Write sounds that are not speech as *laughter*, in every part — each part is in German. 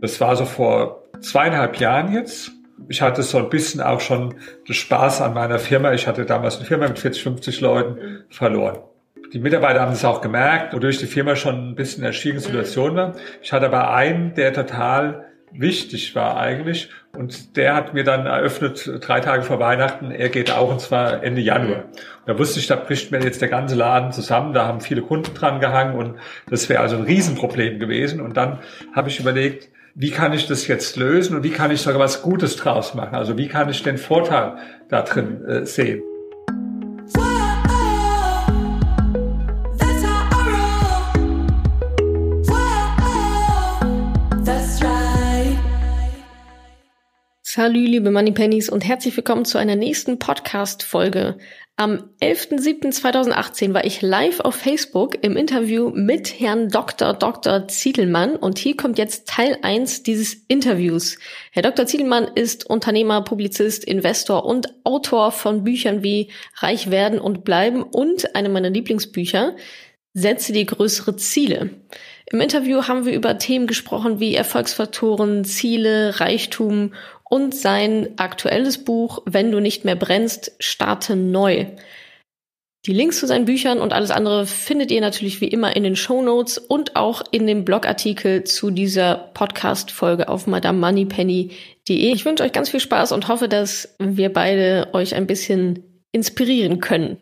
Das war so vor zweieinhalb Jahren jetzt. Ich hatte so ein bisschen auch schon den Spaß an meiner Firma. Ich hatte damals eine Firma mit 40, 50 Leuten verloren. Die Mitarbeiter haben das auch gemerkt, wodurch die Firma schon ein bisschen in einer schwierigen Situation war. Ich hatte aber einen, der total wichtig war eigentlich. Und der hat mir dann eröffnet, drei Tage vor Weihnachten, er geht auch, und zwar Ende Januar. Und da wusste ich, da bricht mir jetzt der ganze Laden zusammen, da haben viele Kunden dran gehangen und das wäre also ein Riesenproblem gewesen. Und dann habe ich überlegt, wie kann ich das jetzt lösen und wie kann ich sogar was Gutes draus machen? Also wie kann ich den Vorteil da drin äh, sehen? Salü, liebe Moneypennies und herzlich willkommen zu einer nächsten Podcast-Folge. Am 11.07.2018 war ich live auf Facebook im Interview mit Herrn Dr. Dr. Ziedelmann und hier kommt jetzt Teil 1 dieses Interviews. Herr Dr. Ziedelmann ist Unternehmer, Publizist, Investor und Autor von Büchern wie Reich werden und bleiben und eine meiner Lieblingsbücher, Setze dir größere Ziele. Im Interview haben wir über Themen gesprochen wie Erfolgsfaktoren, Ziele, Reichtum und sein aktuelles Buch Wenn du nicht mehr brennst, starte neu. Die Links zu seinen Büchern und alles andere findet ihr natürlich wie immer in den Show Notes und auch in dem Blogartikel zu dieser Podcast-Folge auf madamemoneypenny.de. Ich wünsche euch ganz viel Spaß und hoffe, dass wir beide euch ein bisschen inspirieren können.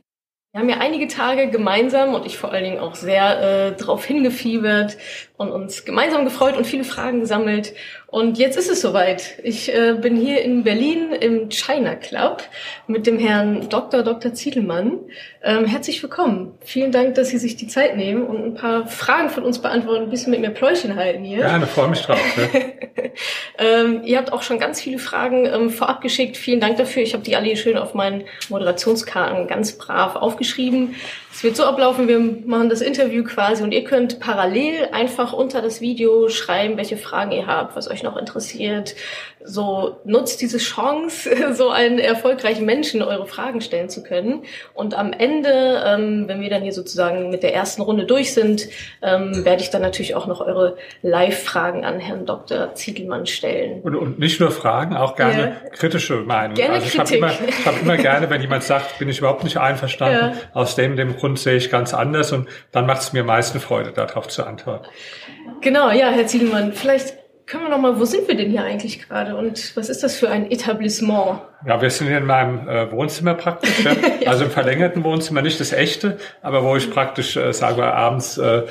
Wir haben ja einige Tage gemeinsam und ich vor allen Dingen auch sehr äh, darauf hingefiebert und uns gemeinsam gefreut und viele Fragen gesammelt. Und jetzt ist es soweit. Ich äh, bin hier in Berlin im China Club mit dem Herrn Dr. Dr. Ziedelmann. Ähm, herzlich willkommen. Vielen Dank, dass Sie sich die Zeit nehmen und ein paar Fragen von uns beantworten, ein bisschen mit mir Pläuschen halten hier. Ja, da freue mich drauf. Ne? *laughs* ähm, ihr habt auch schon ganz viele Fragen ähm, vorab geschickt. Vielen Dank dafür. Ich habe die alle hier schön auf meinen Moderationskarten ganz brav aufgeschrieben. Es wird so ablaufen, wir machen das Interview quasi und ihr könnt parallel einfach unter das Video schreiben, welche Fragen ihr habt, was euch noch interessiert. So nutzt diese Chance, *laughs* so einen erfolgreichen Menschen eure Fragen stellen zu können. Und am Ende, ähm, wenn wir dann hier sozusagen mit der ersten Runde durch sind, ähm, werde ich dann natürlich auch noch eure Live-Fragen an Herrn Dr. Ziegelmann stellen. Und, und nicht nur Fragen, auch gerne ja. kritische Meinungen. Gerne also ich habe immer, ich hab immer gerne, wenn jemand sagt, bin ich überhaupt nicht einverstanden, ja. aus dem, dem Grund sehe ich ganz anders und dann macht es mir meisten Freude, darauf zu antworten. Genau, ja, Herr Ziegelmann, vielleicht können wir noch mal, wo sind wir denn hier eigentlich gerade und was ist das für ein Etablissement? Ja, wir sind hier in meinem äh, Wohnzimmer praktisch, ja. *laughs* also im verlängerten Wohnzimmer, nicht das echte, aber wo ich praktisch, äh, sagen wir, abends äh,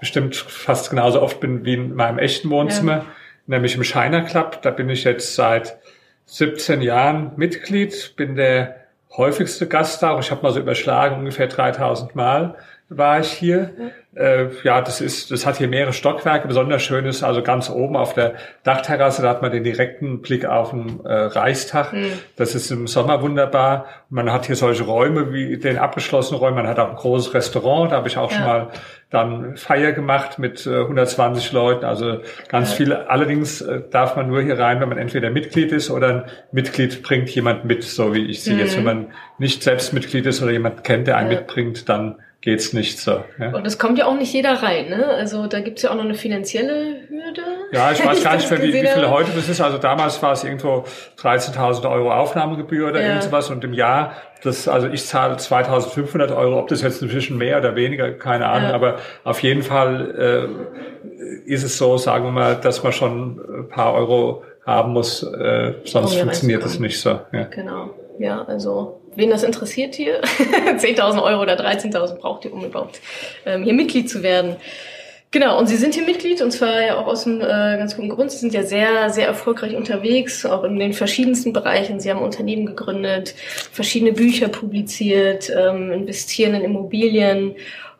bestimmt fast genauso oft bin wie in meinem echten Wohnzimmer, ja. nämlich im Shiner Club. Da bin ich jetzt seit 17 Jahren Mitglied, bin der häufigste Gast da. Ich habe mal so überschlagen, ungefähr 3000 Mal war ich hier. Äh, ja, das ist, das hat hier mehrere Stockwerke. Besonders schön ist also ganz oben auf der Dachterrasse, da hat man den direkten Blick auf den äh, Reichstag. Mhm. Das ist im Sommer wunderbar. Man hat hier solche Räume wie den abgeschlossenen Räumen. Man hat auch ein großes Restaurant. Da habe ich auch ja. schon mal dann Feier gemacht mit äh, 120 Leuten. Also ganz ja. viele. Allerdings äh, darf man nur hier rein, wenn man entweder Mitglied ist oder ein Mitglied bringt jemand mit, so wie ich sie mhm. jetzt. Wenn man nicht selbst Mitglied ist oder jemand kennt, der einen ja. mitbringt, dann geht's nicht so. Ja. Und es kommt ja auch nicht jeder rein, ne? Also da gibt's ja auch noch eine finanzielle Hürde. Ja, ich weiß gar nicht mehr, wie, *laughs* wie viele heute das ist. Also damals war es irgendwo 13.000 Euro Aufnahmegebühr oder ja. irgendwas und im Jahr, das, also ich zahle 2.500 Euro, ob das jetzt inzwischen mehr oder weniger, keine Ahnung, ja. aber auf jeden Fall äh, ist es so, sagen wir mal, dass man schon ein paar Euro haben muss, äh, sonst funktioniert das nicht so. Ja. Genau, ja, also wen das interessiert hier, *laughs* 10.000 Euro oder 13.000 braucht ihr, um überhaupt ähm, hier Mitglied zu werden. Genau, und Sie sind hier Mitglied und zwar ja auch aus einem äh, ganz guten Grund. Sie sind ja sehr, sehr erfolgreich unterwegs, auch in den verschiedensten Bereichen. Sie haben Unternehmen gegründet, verschiedene Bücher publiziert, ähm, investieren in Immobilien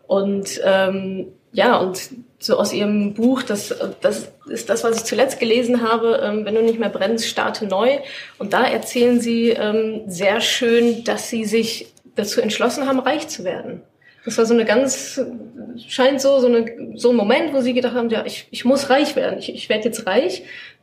und ähm, ja, und so aus ihrem Buch, das, das ist das, was ich zuletzt gelesen habe, ähm, wenn du nicht mehr brennst, starte neu. Und da erzählen sie ähm, sehr schön, dass sie sich dazu entschlossen haben, reich zu werden. Das war so eine ganz, scheint so, so, eine, so ein Moment, wo sie gedacht haben, ja, ich, ich muss reich werden, ich, ich werde jetzt reich.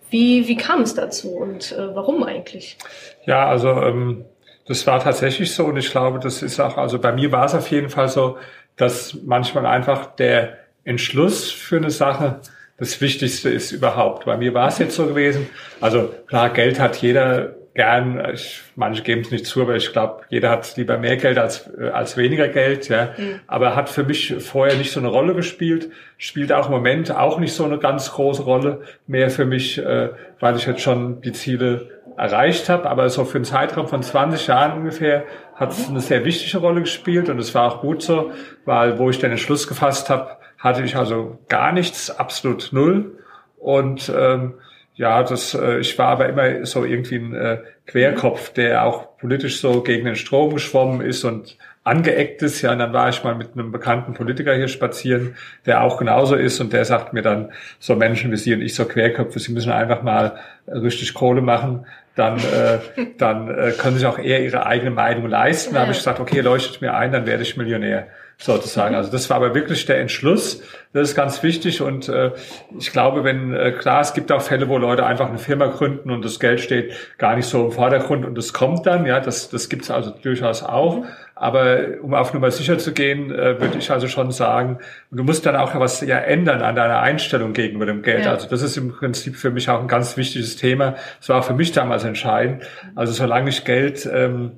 Wie, wie kam es dazu und äh, warum eigentlich? Ja, also ähm, das war tatsächlich so und ich glaube, das ist auch, also bei mir war es auf jeden Fall so, dass manchmal einfach der Entschluss für eine Sache das Wichtigste ist überhaupt. Bei mir war es jetzt so gewesen. Also klar, Geld hat jeder gern. Ich, manche geben es nicht zu, aber ich glaube, jeder hat lieber mehr Geld als, äh, als weniger Geld. Ja. Mhm. Aber hat für mich vorher nicht so eine Rolle gespielt. Spielt auch im Moment auch nicht so eine ganz große Rolle mehr für mich, äh, weil ich jetzt schon die Ziele erreicht habe. Aber so für einen Zeitraum von 20 Jahren ungefähr hat eine sehr wichtige Rolle gespielt und es war auch gut so, weil wo ich den Entschluss gefasst habe, hatte ich also gar nichts, absolut null. Und ähm, ja, das, äh, ich war aber immer so irgendwie ein äh, Querkopf, der auch politisch so gegen den Strom geschwommen ist und angeeckt ist. Ja, und dann war ich mal mit einem bekannten Politiker hier spazieren, der auch genauso ist und der sagt mir dann, so Menschen wie Sie und ich, so Querköpfe, Sie müssen einfach mal richtig Kohle machen, dann, äh, dann äh, können Sie sich auch eher Ihre eigene Meinung leisten. Da habe ich gesagt, okay, leuchtet mir ein, dann werde ich Millionär sozusagen. Also das war aber wirklich der Entschluss. Das ist ganz wichtig und äh, ich glaube, wenn äh, klar, es gibt auch Fälle, wo Leute einfach eine Firma gründen und das Geld steht gar nicht so im Vordergrund und es kommt dann, ja, das das gibt's also durchaus auch. Aber um auf Nummer sicher zu gehen, äh, würde ich also schon sagen, du musst dann auch was ja ändern an deiner Einstellung gegenüber dem Geld. Ja. Also das ist im Prinzip für mich auch ein ganz wichtiges Thema. Das war auch für mich damals entscheidend. Also solange ich Geld ähm,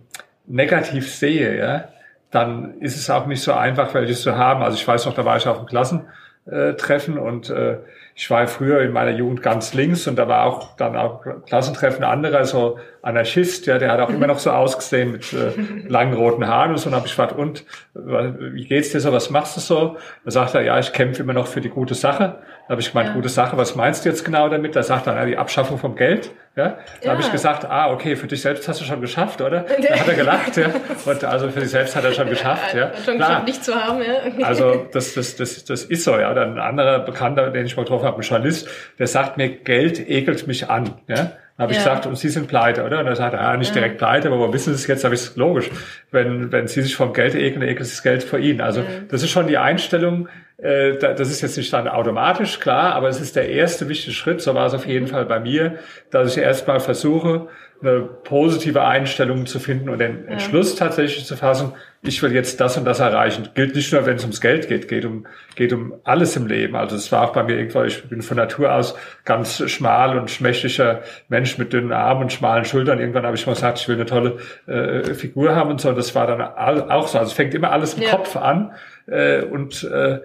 negativ sehe, ja, dann ist es auch nicht so einfach, welches zu haben. Also ich weiß noch, da war ich auf dem Klassentreffen und äh, ich war früher in meiner Jugend ganz links und da war auch dann auch Klassentreffen anderer, so Anarchist, ja, der hat auch immer noch so ausgesehen mit äh, langen roten Haaren und so. Und habe ich gefragt, und wie geht's dir so, was machst du so? Da sagt er, ja, ich kämpfe immer noch für die gute Sache. Da habe ich gemeint, ja. gute Sache, was meinst du jetzt genau damit? Da sagt er, ja, die Abschaffung vom Geld. Ja, da ja. habe ich gesagt, ah, okay, für dich selbst hast du schon geschafft, oder? *laughs* Da hat er gelacht, ja. Und also für dich selbst hat er schon *laughs* geschafft, ja. Schon Klar. geschafft, nicht zu haben, ja. *laughs* Also das, das, das, das ist so, ja. Dann ein anderer Bekannter, den ich mal getroffen habe, ein Journalist, der sagt mir, Geld ekelt mich an, ja habe ich ja. gesagt, und Sie sind pleite, oder? Und er sagt, ah, nicht ja. direkt pleite, aber wo wissen Sie es jetzt? Habe ich es logisch. Wenn, wenn Sie sich vom Geld ekeln, ekelt das Geld vor Ihnen. Also mhm. das ist schon die Einstellung, äh, das ist jetzt nicht dann automatisch, klar, aber es ist der erste wichtige Schritt, so war es auf jeden Fall bei mir, dass ich erstmal versuche, eine positive Einstellung zu finden und den Entschluss tatsächlich zu fassen, ich will jetzt das und das erreichen. Gilt nicht nur, wenn es ums Geld geht, geht um, geht um alles im Leben. Also es war auch bei mir irgendwann, ich bin von Natur aus ganz schmal und schmächtiger Mensch mit dünnen Armen und schmalen Schultern. Irgendwann habe ich mal gesagt, ich will eine tolle äh, Figur haben und so. Und das war dann auch so. Also es fängt immer alles im ja. Kopf an. Äh, und äh,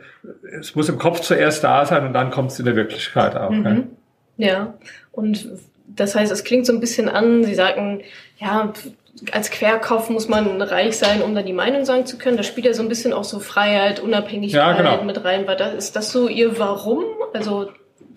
es muss im Kopf zuerst da sein und dann kommt es in der Wirklichkeit auch. Mhm. Ne? Ja, und das heißt, es klingt so ein bisschen an, Sie sagen, ja, als Querkopf muss man reich sein, um dann die Meinung sagen zu können. Da spielt ja so ein bisschen auch so Freiheit, Unabhängigkeit ja, genau. mit rein. War das, ist das so Ihr Warum? Also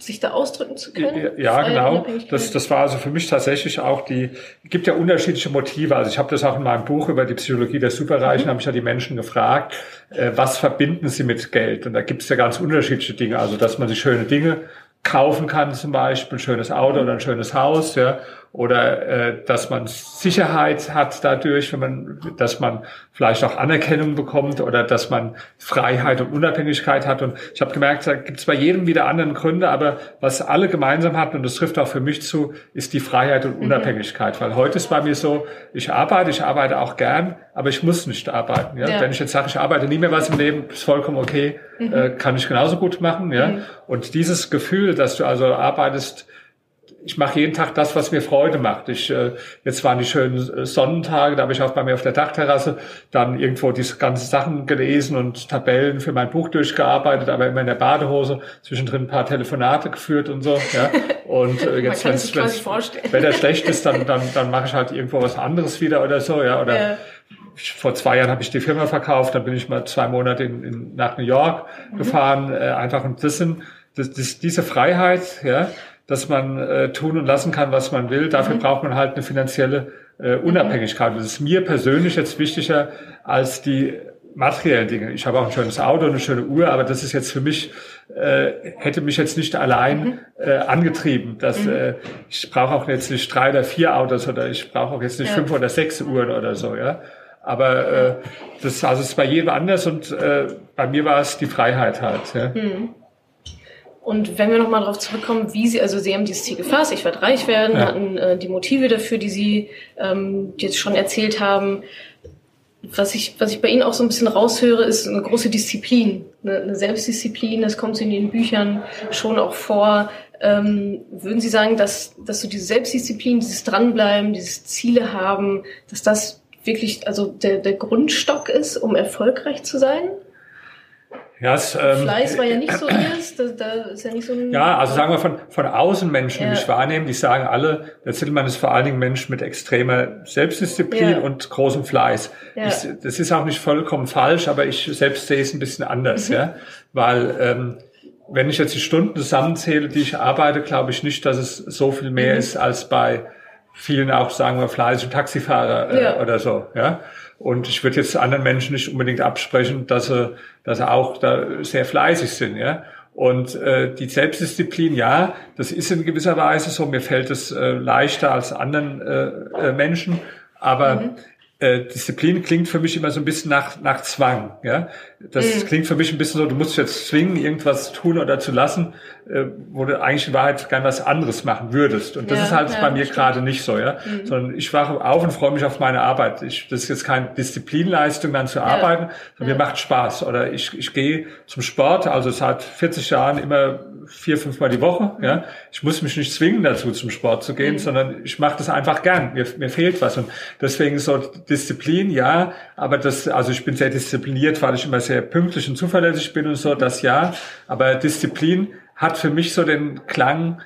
sich da ausdrücken zu können? Ja, genau. Das, das war also für mich tatsächlich auch die, gibt ja unterschiedliche Motive. Also ich habe das auch in meinem Buch über die Psychologie der Superreichen, mhm. habe ich ja die Menschen gefragt, äh, was verbinden sie mit Geld? Und da gibt es ja ganz unterschiedliche Dinge. Also dass man sich schöne Dinge kaufen kann, zum Beispiel ein schönes Auto oder ein schönes Haus, ja, oder äh, dass man Sicherheit hat dadurch, wenn man, dass man vielleicht auch Anerkennung bekommt oder dass man Freiheit und Unabhängigkeit hat. Und ich habe gemerkt, da gibt es bei jedem wieder anderen Gründe, aber was alle gemeinsam hatten, und das trifft auch für mich zu, ist die Freiheit und mhm. Unabhängigkeit. Mhm. Weil heute ist bei mir so, ich arbeite, ich arbeite auch gern, aber ich muss nicht arbeiten. Ja? ja. Wenn ich jetzt sage, ich arbeite nie mehr was im Leben, ist vollkommen okay, mhm. äh, kann ich genauso gut machen. Ja? Mhm. Und dieses Gefühl, dass du also arbeitest, ich mache jeden Tag das, was mir Freude macht. Ich, äh, jetzt waren die schönen äh, Sonnentage, da habe ich auch bei mir auf der Dachterrasse dann irgendwo diese ganzen Sachen gelesen und Tabellen für mein Buch durchgearbeitet, aber immer in der Badehose, zwischendrin ein paar Telefonate geführt und so. Ja. *laughs* Und äh, jetzt, wenn es Wetter schlecht ist, dann, dann, dann mache ich halt irgendwo was anderes wieder oder so, ja. Oder ja. vor zwei Jahren habe ich die Firma verkauft, dann bin ich mal zwei Monate in, in, nach New York mhm. gefahren, äh, einfach und das sind das, das, diese Freiheit, ja, dass man äh, tun und lassen kann, was man will. Dafür mhm. braucht man halt eine finanzielle äh, Unabhängigkeit. Das ist mir persönlich jetzt wichtiger als die materiellen Dinge. Ich habe auch ein schönes Auto, eine schöne Uhr, aber das ist jetzt für mich, äh, hätte mich jetzt nicht allein mhm. äh, angetrieben. Dass, mhm. äh, ich brauche auch jetzt nicht drei oder vier Autos oder ich brauche auch jetzt nicht ja. fünf oder sechs Uhren oder so, ja. Aber äh, das also ist bei jedem anders und äh, bei mir war es die Freiheit halt. Ja. Mhm. Und wenn wir nochmal darauf zurückkommen, wie Sie, also Sie haben dieses Ziel gefasst, ich werde reich werden, ja. hatten äh, die Motive dafür, die Sie ähm, jetzt schon erzählt haben. was ich, was ich bei Ihnen auch so ein bisschen raushöre, ist eine große Disziplin, eine, eine Selbstdisziplin. Das kommt in den Büchern schon auch vor. Ähm, würden Sie sagen, dass, dass so diese Selbstdisziplin, dieses Dranbleiben, dieses Ziele haben, dass das wirklich also der, der Grundstock ist, um erfolgreich zu sein? Ja, es, ähm, Fleiß war ja nicht so erst, da, da ist ja nicht so ein Ja, also sagen wir von, von außen Menschen, die ja. mich wahrnehmen, die sagen alle, der Zittelmann ist vor allen Dingen Mensch mit extremer Selbstdisziplin ja. und großem Fleiß. Ja. Ich, das ist auch nicht vollkommen falsch, aber ich selbst sehe es ein bisschen anders, mhm. ja, weil ähm, wenn ich jetzt die Stunden zusammenzähle, die ich arbeite, glaube ich nicht, dass es so viel mehr mhm. ist als bei vielen auch, sagen wir, fleißigen Taxifahrer äh, oder so, ja. Und ich würde jetzt anderen Menschen nicht unbedingt absprechen, dass sie, dass sie auch da sehr fleißig sind, ja. Und äh, die Selbstdisziplin, ja, das ist in gewisser Weise so. Mir fällt es äh, leichter als anderen äh, äh, Menschen, aber mhm äh, Disziplin klingt für mich immer so ein bisschen nach, nach Zwang. Ja? Das mhm. klingt für mich ein bisschen so, du musst jetzt zwingen, irgendwas tun oder zu lassen, äh, wo du eigentlich in Wahrheit gern was anderes machen würdest. Und das ja, ist halt ja, bei mir gerade nicht so, ja. Mhm. Sondern ich wache auf und freue mich auf meine Arbeit. Ich, das ist jetzt keine Disziplinleistung, dann zu ja. arbeiten, sondern mir macht Spaß. Oder ich, ich gehe zum Sport, also seit 40 Jahren immer vier, fünfmal die Woche. Ja, ich muss mich nicht zwingen dazu, zum Sport zu gehen, mhm. sondern ich mache das einfach gern. Mir, mir fehlt was und deswegen so Disziplin, ja, aber das, also ich bin sehr diszipliniert, weil ich immer sehr pünktlich und zuverlässig bin und so, das ja. Aber Disziplin hat für mich so den Klang,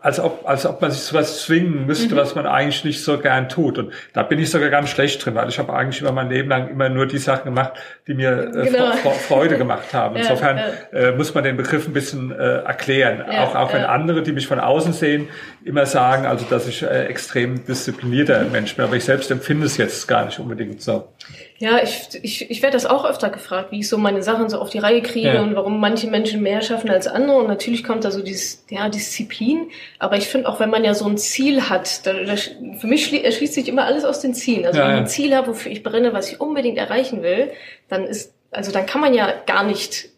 als ob, als ob man sich sowas zwingen müsste, mhm. was man eigentlich nicht so gern tut. Und da bin ich sogar ganz schlecht drin, weil ich habe eigentlich über mein Leben lang immer nur die Sachen gemacht, die mir äh, genau. Freude gemacht *laughs* haben. Insofern ja, ja. Äh, muss man den Begriff ein bisschen äh, erklären. Ja, auch auch wenn andere, die mich von außen sehen, immer sagen, also dass ich äh, extrem disziplinierter Mensch bin. Aber ich selbst empfinde es jetzt gar nicht unbedingt so. Ja, ich, ich, ich werde das auch öfter gefragt, wie ich so meine Sachen so auf die Reihe kriege ja. und warum manche Menschen mehr schaffen als andere. Und natürlich kommt da so dieses, ja, Disziplin. Aber ich finde auch, wenn man ja so ein Ziel hat, da, da, für mich schli erschließt sich immer alles aus den Zielen. Also ja, wenn ich ein Ziel habe, wofür ich brenne, was ich unbedingt erreichen will, dann ist, also dann kann man ja gar nicht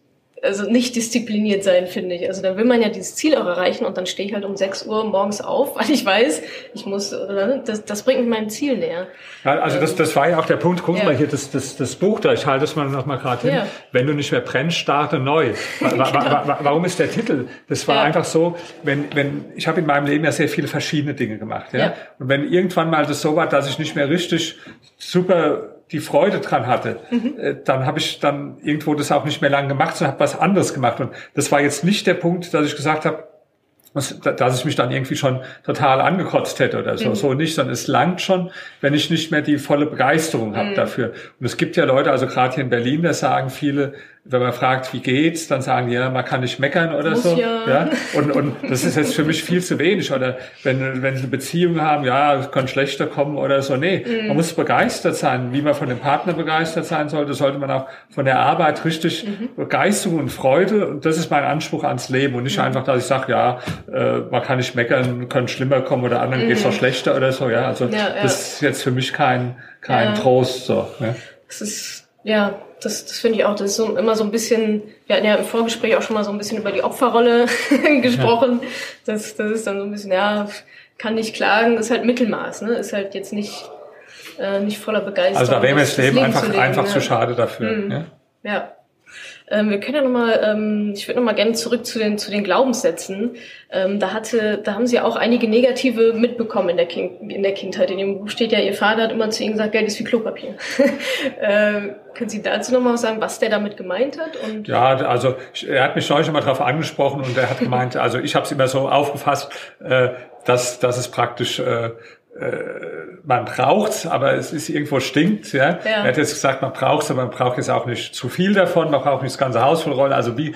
also nicht diszipliniert sein, finde ich. Also dann will man ja dieses Ziel auch erreichen und dann stehe ich halt um 6 Uhr morgens auf, weil ich weiß, ich muss, das, das bringt mich meinem Ziel näher. Ja, also das, das war ja auch der Punkt. Gucken ja. mal hier, das, das, das Buch da, ich halte es mal noch mal gerade hin. Ja. Wenn du nicht mehr brennst, starte neu. *laughs* genau. Warum ist der Titel? Das war einfach so, wenn, wenn, ich habe in meinem Leben ja sehr viele verschiedene Dinge gemacht. Ja? Und wenn irgendwann mal das so war, dass ich nicht mehr richtig super die Freude dran hatte, mhm. Äh, dann habe ich dann irgendwo das auch nicht mehr lang gemacht, sondern habe was anderes gemacht. Und das war jetzt nicht der Punkt, dass ich gesagt habe, dass ich mich dann irgendwie schon total angekotzt hätte oder so. Mhm. So nicht, sondern es langt schon, wenn ich nicht mehr die volle Begeisterung habe mhm. dafür. Und es gibt ja Leute, also gerade hier in Berlin, da sagen viele, wenn man fragt, wie geht's, dann sagen die, ja, man kann nicht meckern oder Muss so. Ja. ja. Und, und das ist jetzt für mich viel zu wenig. Oder wenn, wenn sie eine Beziehung haben, ja, es kann schlechter kommen oder so. Nee, mhm. man muss begeistert sein. Wie man von dem Partner begeistert sein sollte, sollte man auch von der Arbeit richtig mhm. Begeisterung und Freude. Und das ist mein Anspruch ans Leben. Und nicht mhm. einfach, dass ich sage, ja, äh, man kann nicht meckern, kann schlimmer kommen oder anderen mhm. geht's auch schlechter oder so. Ja, also ja, ja. das ist jetzt für mich kein, kein Trost. So, ja. Das ist, ja, das, das finde ich auch, das ist so, immer so ein bisschen, wir hatten ja im Vorgespräch auch schon mal so ein bisschen über die Opferrolle *laughs* gesprochen. Ja. Das, das ist dann so ein bisschen, ja, kann nicht klagen, ist halt Mittelmaß, ne? Ist halt jetzt nicht, äh, nicht voller Begeisterung. Also da wäre mir das Leben, Leben einfach, leben, einfach ja. zu schade dafür. Mhm. Ja? ja. Ähm, wir können ja nochmal, ähm, ich würde nochmal gerne zurück zu den, zu den Glaubenssätzen. Ähm, da hatte, da haben Sie auch einige negative mitbekommen in der, kind, in der Kindheit. In Ihrem Buch steht ja, Ihr Vater hat immer zu Ihnen gesagt, Geld ist wie Klopapier. *laughs* ähm, können Sie dazu nochmal sagen, was der damit gemeint hat? Und ja, also er hat mich schon mal darauf angesprochen und er hat gemeint, also ich habe es immer so aufgefasst, äh, dass, dass es praktisch äh, äh, man braucht's, aber es ist irgendwo stinkt. Ja? ja. Er hat jetzt gesagt, man braucht's, aber man braucht jetzt auch nicht zu viel davon, man braucht nicht das ganze Haus voll Rollen. Also wie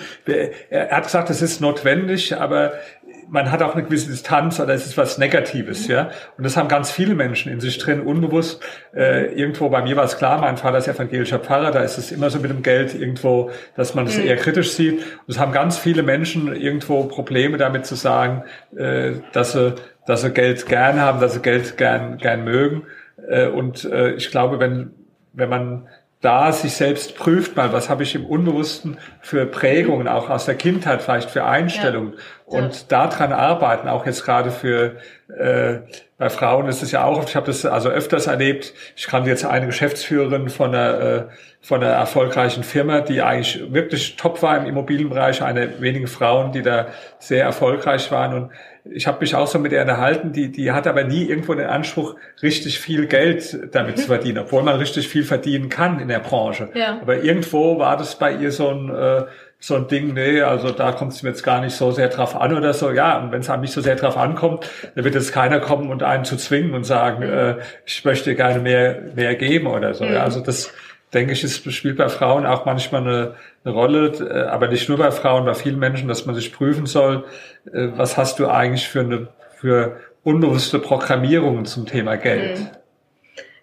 er hat gesagt, es ist notwendig, aber man hat auch eine gewisse Distanz oder es ist was Negatives, ja. Und das haben ganz viele Menschen in sich drin, unbewusst. Äh, irgendwo bei mir war es klar, mein Vater ist evangelischer Pfarrer, da ist es immer so mit dem Geld irgendwo, dass man das mhm. eher kritisch sieht. Und es haben ganz viele Menschen irgendwo Probleme damit zu sagen, äh, dass sie dass sie Geld gern haben, dass sie Geld gern, gern mögen. Äh, und äh, ich glaube, wenn, wenn man da sich selbst prüft mal, was habe ich im Unbewussten für Prägungen, auch aus der Kindheit vielleicht für Einstellungen ja. und ja. daran arbeiten, auch jetzt gerade für äh, bei Frauen ist es ja auch, ich habe das also öfters erlebt. Ich kannte jetzt eine Geschäftsführerin von einer, äh, von einer erfolgreichen Firma, die eigentlich wirklich top war im Immobilienbereich, eine wenige Frauen, die da sehr erfolgreich waren. Und ich habe mich auch so mit ihr unterhalten, die, die hat aber nie irgendwo den Anspruch, richtig viel Geld damit mhm. zu verdienen, obwohl man richtig viel verdienen kann in der Branche. Ja. Aber irgendwo war das bei ihr so ein äh, so ein Ding, nee, also da kommt es mir jetzt gar nicht so sehr drauf an oder so. Ja, und wenn es einem nicht so sehr drauf ankommt, dann wird jetzt keiner kommen und einen zu zwingen und sagen, mhm. äh, ich möchte gerne mehr, mehr geben oder so. Mhm. Ja, also das, denke ich, ist, spielt bei Frauen auch manchmal eine, eine Rolle, äh, aber nicht nur bei Frauen, bei vielen Menschen, dass man sich prüfen soll, äh, was hast du eigentlich für eine, für unbewusste Programmierungen zum Thema Geld. Mhm.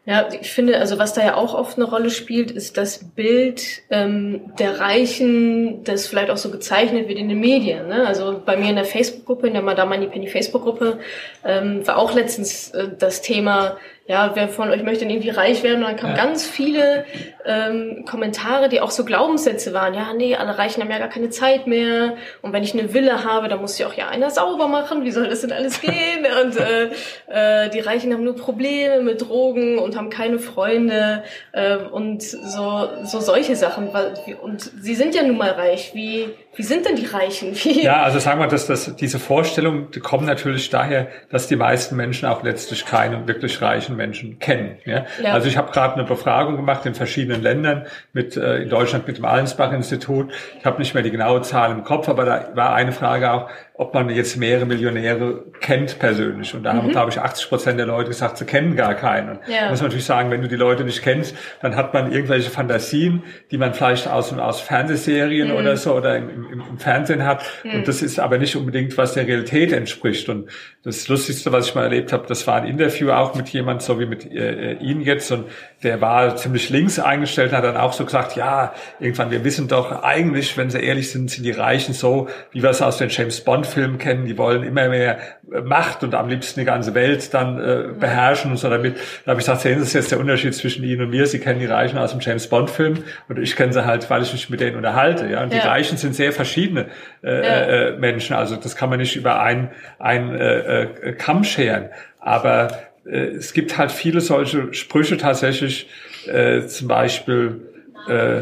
Ja, ich finde, also was da ja auch oft eine Rolle spielt, ist das Bild ähm, der Reichen, das vielleicht auch so gezeichnet wird in den Medien. Ne? Also bei mir in der Facebook-Gruppe, in der Madame Money Penny Facebook-Gruppe, ähm, war auch letztens äh, das Thema, ja, wer von euch möchte denn irgendwie reich werden? Und dann kamen ja. ganz viele ähm, Kommentare, die auch so Glaubenssätze waren. Ja, nee, alle Reichen haben ja gar keine Zeit mehr. Und wenn ich eine Villa habe, dann muss ja auch ja einer sauber machen. Wie soll das denn alles gehen? *laughs* und äh, äh, die Reichen haben nur Probleme mit Drogen und haben keine Freunde äh, und so, so solche Sachen. Und sie sind ja nun mal reich. Wie, wie sind denn die Reichen? Wie? Ja, also sagen wir, dass das, diese Vorstellung die kommen natürlich daher, dass die meisten Menschen auch letztlich keine wirklich reichen Menschen kennen. Ja? ja. Also ich habe gerade eine Befragung gemacht in verschiedenen Ländern, mit äh, in Deutschland mit dem Allensbach-Institut. Ich habe nicht mehr die genaue Zahl im Kopf, aber da war eine Frage auch, ob man jetzt mehrere Millionäre kennt persönlich. Und da mhm. haben, glaube ich, 80 Prozent der Leute gesagt, sie kennen gar keinen. Ja. Muss man natürlich sagen, wenn du die Leute nicht kennst, dann hat man irgendwelche Fantasien, die man vielleicht aus, aus Fernsehserien mhm. oder so oder im, im, im Fernsehen hat. Mhm. Und das ist aber nicht unbedingt, was der Realität entspricht. Und das Lustigste, was ich mal erlebt habe, das war ein Interview auch mit jemand, so wie mit äh, äh Ihnen jetzt. Und der war ziemlich links eingestellt und hat dann auch so gesagt, ja, irgendwann, wir wissen doch eigentlich, wenn sie ehrlich sind, sind die Reichen so, wie wir es aus den James Bond-Filmen kennen, die wollen immer mehr äh, Macht und am liebsten die ganze Welt dann äh, beherrschen und so damit. Da habe ich gesagt, sehen Sie, das ist jetzt der Unterschied zwischen Ihnen und mir. Sie kennen die Reichen aus dem James Bond-Film und ich kenne sie halt, weil ich mich mit denen unterhalte. Ja, und ja. die Reichen sind sehr verschiedene äh, ja. äh, Menschen. Also das kann man nicht über einen, einen äh, äh, Kamm scheren. Aber äh, es gibt halt viele solche Sprüche tatsächlich, äh, zum Beispiel äh,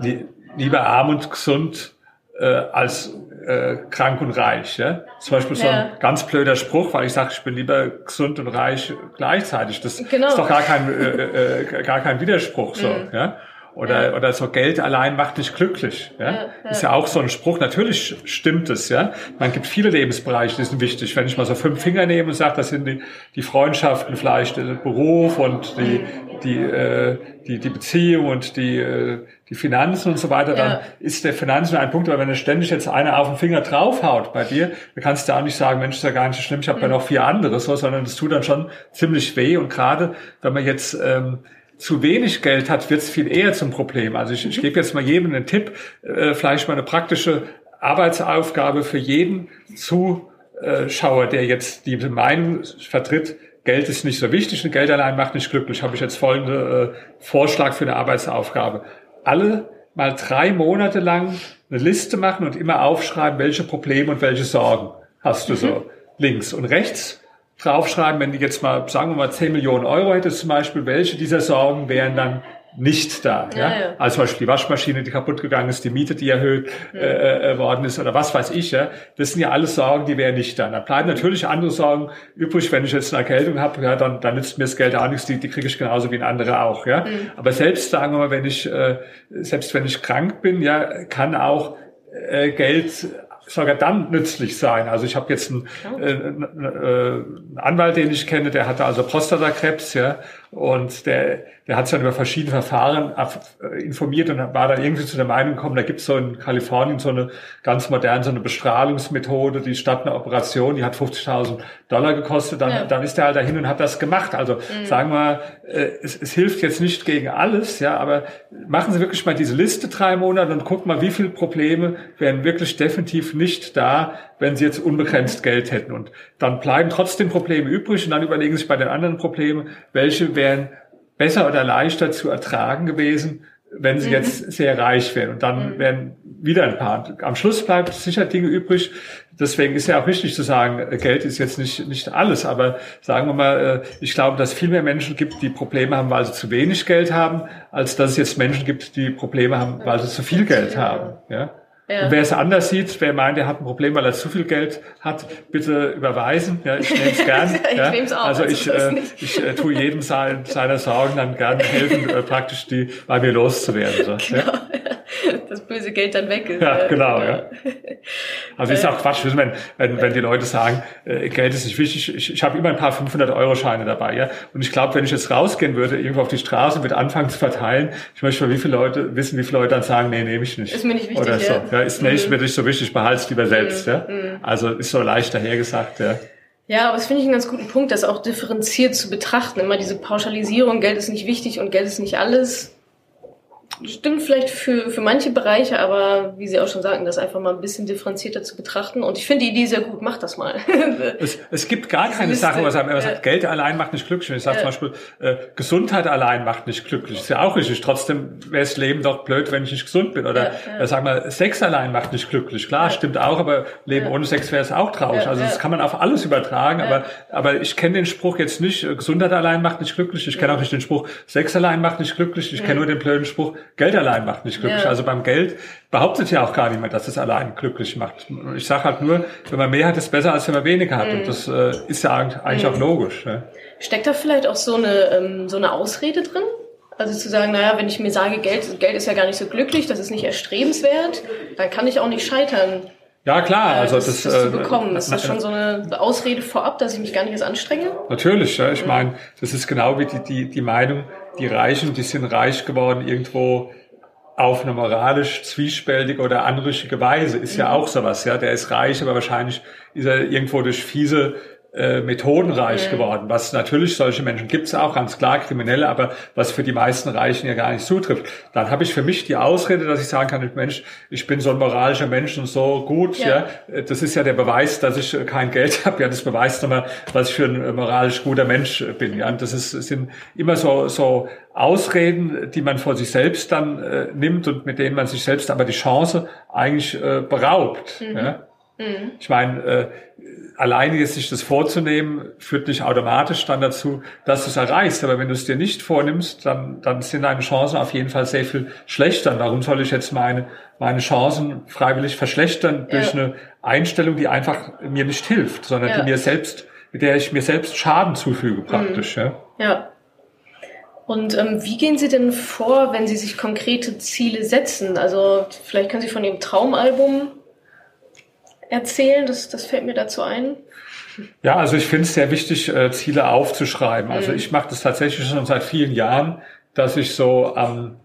li lieber arm und gesund äh, als äh, krank und reich. Ja? Zum Beispiel so ein ganz blöder Spruch, weil ich sage, ich bin lieber gesund und reich gleichzeitig. Das genau. ist doch gar kein, äh, äh, gar kein Widerspruch. So, mhm. ja? Oder, ja. oder so Geld allein macht dich glücklich. Ja? ja? Ja, Ist ja auch so ein Spruch. Natürlich stimmt es. Ja, Man gibt viele Lebensbereiche, die sind wichtig. Wenn ich mal so fünf Finger nehme und sage, das sind die, die Freundschaften, vielleicht der Beruf und die, die, äh, die, die Beziehung und die, äh, die Finanzen und so weiter, dann ist der Finanzen ein Punkt. Aber wenn er ständig jetzt einer auf den Finger draufhaut bei dir, dann kannst du auch nicht sagen, Mensch, ist ja gar nicht so schlimm, ich habe ja mhm. noch vier andere, so, sondern das tut dann schon ziemlich weh. Und gerade wenn man jetzt ähm, zu wenig Geld hat, wird es viel eher zum Problem. Also ich, ich gebe jetzt mal jedem einen Tipp, äh, vielleicht mal eine praktische Arbeitsaufgabe für jeden Zuschauer, der jetzt die Meinung vertritt, Geld ist nicht so wichtig und Geld allein macht nicht glücklich. Habe ich jetzt folgende äh, Vorschlag für eine Arbeitsaufgabe. Alle mal drei Monate lang eine Liste machen und immer aufschreiben, welche Probleme und welche Sorgen hast du so. Mhm. Links und rechts draufschreiben, wenn du jetzt mal, sagen wir mal, 10 Millionen Euro hättest zum Beispiel, welche dieser Sorgen wären dann nicht da. Ja, ja? ja. Also zum Beispiel die Waschmaschine, die kaputt gegangen ist, die Miete, die erhöht ja. äh, äh, worden ist oder was weiß ich. Ja, Das sind ja alles Sorgen, die wären nicht da. Da bleiben natürlich andere Sorgen übrig. Wenn ich jetzt eine Erkältung habe, ja, dann, dann nützt mir das Geld auch nichts. Die, die kriege ich genauso wie ein anderer auch. Ja, mhm. Aber selbst, sagen wir mal, wenn ich, äh, selbst wenn ich krank bin, ja, kann auch äh, Geld sogar dann nützlich sein. Also ich habe jetzt einen, äh, einen, einen Anwalt, den ich kenne, der hatte also Prostatakrebs, ja, und der, der hat sich dann über verschiedene Verfahren äh, informiert und war dann irgendwie zu der Meinung gekommen, da gibt es so in Kalifornien so eine ganz moderne, so eine Bestrahlungsmethode, die statt einer Operation, die hat 50.000 Dollar gekostet, dann, ja. dann ist der halt dahin und hat das gemacht. Also mhm. sagen wir, äh, es, es hilft jetzt nicht gegen alles, ja, aber machen Sie wirklich mal diese Liste drei Monate und gucken mal, wie viele Probleme wären wirklich definitiv nicht da, wenn Sie jetzt unbegrenzt Geld hätten. Und dann bleiben trotzdem Probleme übrig und dann überlegen Sie sich bei den anderen Problemen, welche wären besser oder leichter zu ertragen gewesen, wenn sie mhm. jetzt sehr reich wären. Und dann mhm. wären wieder ein paar. Am Schluss bleibt sicher Dinge übrig. Deswegen ist ja auch richtig zu sagen, Geld ist jetzt nicht, nicht alles. Aber sagen wir mal, äh, ich glaube, dass es viel mehr Menschen gibt, die Probleme haben, weil sie zu wenig Geld haben, als dass es jetzt Menschen gibt, die Probleme haben, weil sie zu viel Geld haben. Ja? Ja. Und wer es anders sieht, wer meint, er hat ein Problem, weil er zu viel Geld hat, bitte überweisen. Ja, ich nehme es *laughs* gern. ich ja. nehm's auch, also, also ich, äh, ich äh, tue jedem sein, seiner Sorgen dann gern helfen, äh, praktisch die bei mir loszuwerden. So. *laughs* Genau. Ja das böse Geld dann weg ist. Ja, genau, ja. Also ist auch Quatsch, wenn, wenn, wenn die Leute sagen, äh, Geld ist nicht wichtig. Ich, ich habe immer ein paar 500-Euro-Scheine dabei, ja. Und ich glaube, wenn ich jetzt rausgehen würde, irgendwo auf die Straße mit anfangen zu verteilen, ich möchte mal, wie viele Leute wissen, wie viele Leute dann sagen, nee, nehme ich nicht. Ist mir nicht wichtig, Oder so. Ja, ja ist nicht, mhm. mir nicht so wichtig, behalte es lieber selbst, mhm. ja. Mhm. Also ist so leicht dahergesagt, ja. Ja, aber das finde ich einen ganz guten Punkt, das auch differenziert zu betrachten. Immer diese Pauschalisierung, Geld ist nicht wichtig und Geld ist nicht alles stimmt vielleicht für, für manche Bereiche, aber wie Sie auch schon sagten, das einfach mal ein bisschen differenzierter zu betrachten. Und ich finde die Idee sehr gut, mach das mal. *laughs* es, es gibt gar keine Sache, was man sagt, Geld allein macht nicht glücklich. Ich sage ja. zum Beispiel, äh, Gesundheit allein macht nicht glücklich. Ist ja auch richtig. Trotzdem wäre das Leben doch blöd, wenn ich nicht gesund bin. Oder ja, ja. Äh, sag mal, Sex allein macht nicht glücklich. Klar, stimmt auch, aber Leben ohne Sex wäre es auch traurig. also das kann man auf alles übertragen. Aber, aber ich kenne den Spruch jetzt nicht, äh, Gesundheit allein macht nicht glücklich. Ich kenne auch nicht den Spruch, Sex allein macht nicht glücklich. Ich kenne nur den blöden Spruch, Geld allein macht nicht glücklich. Ja. Also beim Geld behauptet ja auch gar niemand, dass es allein glücklich macht. Ich sage halt nur, wenn man mehr hat, ist besser, als wenn man weniger hat. Mhm. Und das äh, ist ja eigentlich mhm. auch logisch. Ne? Steckt da vielleicht auch so eine, ähm, so eine Ausrede drin? Also zu sagen, naja, wenn ich mir sage, Geld, Geld ist ja gar nicht so glücklich, das ist nicht erstrebenswert, dann kann ich auch nicht scheitern. Ja, klar. Äh, also das, das, das zu äh, bekommen. Ist das schon so eine Ausrede vorab, dass ich mich gar nicht erst anstrenge? Natürlich. Ja. Ich mhm. meine, das ist genau wie die, die, die Meinung, die Reichen, die sind reich geworden irgendwo auf eine moralisch zwiespältige oder anrüchige Weise. Ist ja mhm. auch sowas, ja. Der ist reich, aber wahrscheinlich ist er irgendwo durch fiese äh, methodenreich mhm. geworden. Was natürlich solche Menschen gibt es auch, ganz klar Kriminelle, aber was für die meisten Reichen ja gar nicht zutrifft. Dann habe ich für mich die Ausrede, dass ich sagen kann, Mensch, ich bin so ein moralischer Mensch und so gut. Ja. ja. Das ist ja der Beweis, dass ich kein Geld *laughs* habe. Ja, das beweist nochmal, was ich für ein moralisch guter Mensch bin. Ja, und das ist, sind immer so so Ausreden, die man vor sich selbst dann äh, nimmt und mit denen man sich selbst aber die Chance eigentlich äh, beraubt. Mhm. Ja? Mhm. Ich meine, äh, alleine jetzt sich das vorzunehmen, führt nicht automatisch dann dazu, dass du es erreichst. Aber wenn du es dir nicht vornimmst, dann, dann sind deine Chancen auf jeden Fall sehr viel schlechter. Warum soll ich jetzt meine, meine Chancen freiwillig verschlechtern ja. durch eine Einstellung, die einfach mir nicht hilft, sondern ja. die mir selbst, mit der ich mir selbst Schaden zufüge praktisch. Mhm. Ja. ja. Und ähm, wie gehen Sie denn vor, wenn Sie sich konkrete Ziele setzen? Also vielleicht können Sie von Ihrem Traumalbum erzählen? Das, das fällt mir dazu ein. Ja, also ich finde es sehr wichtig, äh, Ziele aufzuschreiben. Also mhm. ich mache das tatsächlich schon seit vielen Jahren, dass ich so am,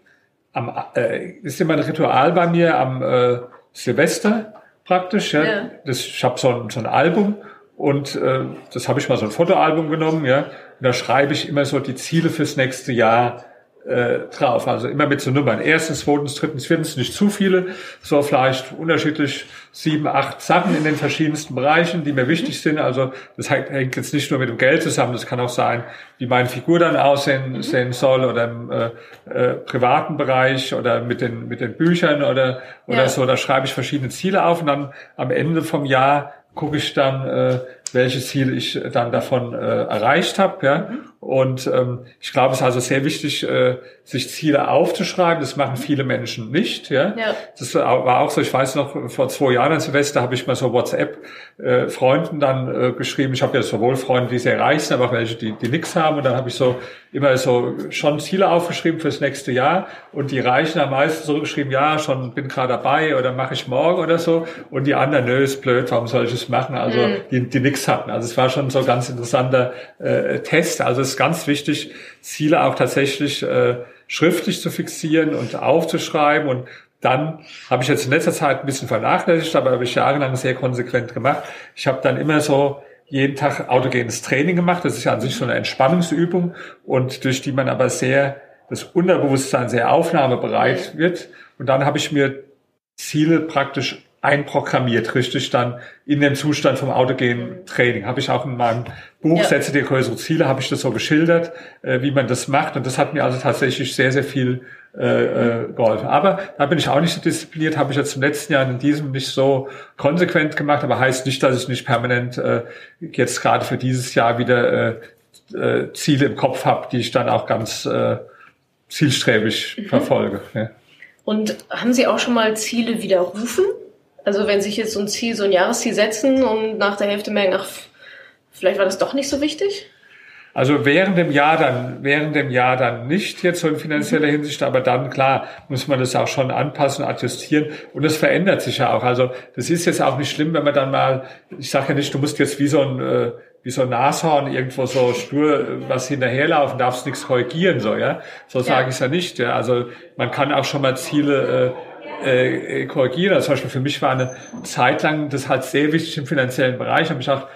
am äh, ist immer ein Ritual bei mir am äh, Silvester praktisch. Ja. ja. Das, ich habe so ein, so ein Album und äh, das habe ich mal so ein Fotoalbum genommen, ja. Und da schreibe ich immer so die Ziele fürs nächste Jahr äh, drauf. Also immer mit so Nummern. Erstens, zweitens, drittens, viertens, nicht zu viele. So vielleicht unterschiedlich sieben, acht Sachen in den verschiedensten Bereichen, die mir wichtig sind. Also das hängt jetzt nicht nur mit dem Geld zusammen. Das kann auch sein, wie meine Figur dann aussehen mhm. sehen soll oder im äh, äh, privaten Bereich oder mit den, mit den Büchern oder, oder ja. so. Da schreibe ich verschiedene Ziele auf und dann am Ende vom Jahr gucke ich dann, äh, welche Ziele ich dann davon äh, erreicht habe. Ja? Mhm. Und ähm, ich glaube, es ist also sehr wichtig, äh, sich Ziele aufzuschreiben. Das machen viele Menschen nicht. Ja? ja. Das war auch so, ich weiß noch, vor zwei Jahren an Silvester habe ich mal so WhatsApp-Freunden äh, dann äh, geschrieben. Ich habe ja sowohl Freunde, die sehr reich sind, aber auch welche, die, die nichts haben. Und dann habe ich so immer so schon Ziele aufgeschrieben fürs nächste Jahr. Und die Reichen haben meistens so geschrieben, ja, schon bin gerade dabei oder mache ich morgen oder so. Und die anderen, nö, ist blöd, warum soll ich es machen? Also mhm. die, die nichts hatten. Also es war schon so ein ganz interessanter äh, Test. Also es ist ganz wichtig, Ziele auch tatsächlich äh, schriftlich zu fixieren und aufzuschreiben. Und dann habe ich jetzt in letzter Zeit ein bisschen vernachlässigt, aber habe ich jahrelang sehr konsequent gemacht. Ich habe dann immer so jeden Tag autogenes Training gemacht. Das ist ja an sich so eine Entspannungsübung und durch die man aber sehr, das Unterbewusstsein sehr aufnahmebereit wird. Und dann habe ich mir Ziele praktisch einprogrammiert, richtig dann in den Zustand vom autogenen Training. Habe ich auch in meinem Buch ja. Setze dir größere Ziele, habe ich das so geschildert, äh, wie man das macht. Und das hat mir also tatsächlich sehr, sehr viel äh, geholfen. Aber da bin ich auch nicht so diszipliniert, habe ich jetzt im letzten Jahr in diesem nicht so konsequent gemacht, aber heißt nicht, dass ich nicht permanent äh, jetzt gerade für dieses Jahr wieder äh, äh, Ziele im Kopf habe, die ich dann auch ganz äh, zielstrebig mhm. verfolge. Ja. Und haben Sie auch schon mal Ziele widerrufen? Also wenn sich jetzt so ein Ziel, so ein Jahresziel setzen und nach der Hälfte merken, ach, vielleicht war das doch nicht so wichtig? Also während dem Jahr dann, während dem Jahr dann nicht jetzt so in finanzieller mhm. Hinsicht, aber dann klar muss man das auch schon anpassen, adjustieren und das verändert sich ja auch. Also das ist jetzt auch nicht schlimm, wenn man dann mal, ich sage ja nicht, du musst jetzt wie so ein äh, wie so ein Nashorn irgendwo so stur äh, was hinterherlaufen, darfst nichts korrigieren, so, ja. So ja. sage ich es ja nicht. Ja. Also man kann auch schon mal Ziele äh, äh, korrigieren. Also zum Beispiel für mich war eine Zeit lang das halt sehr wichtig im finanziellen Bereich, habe ich auch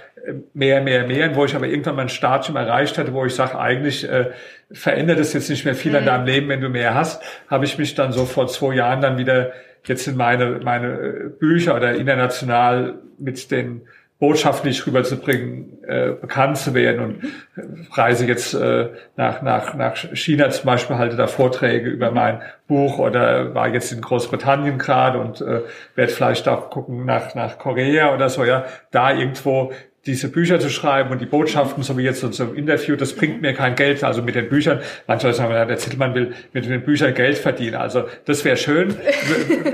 mehr, mehr, mehr, wo ich aber irgendwann mal ein Stadium erreicht hatte, wo ich sage, eigentlich äh, verändert es jetzt nicht mehr viel mhm. an deinem Leben, wenn du mehr hast, habe ich mich dann so vor zwei Jahren dann wieder jetzt in meine, meine äh, Bücher oder international mit den Botschaften nicht rüberzubringen, äh, bekannt zu werden. Und reise jetzt äh, nach, nach, nach China zum Beispiel, halte da Vorträge über mein Buch oder war jetzt in Großbritannien gerade und äh, werde vielleicht auch gucken nach, nach Korea oder so, ja, da irgendwo diese Bücher zu schreiben und die Botschaften, so wie jetzt so ein Interview, das bringt mir kein Geld. Also mit den Büchern, Leute sagen, ja, der Zittelmann will mit den Büchern Geld verdienen. Also das wäre schön,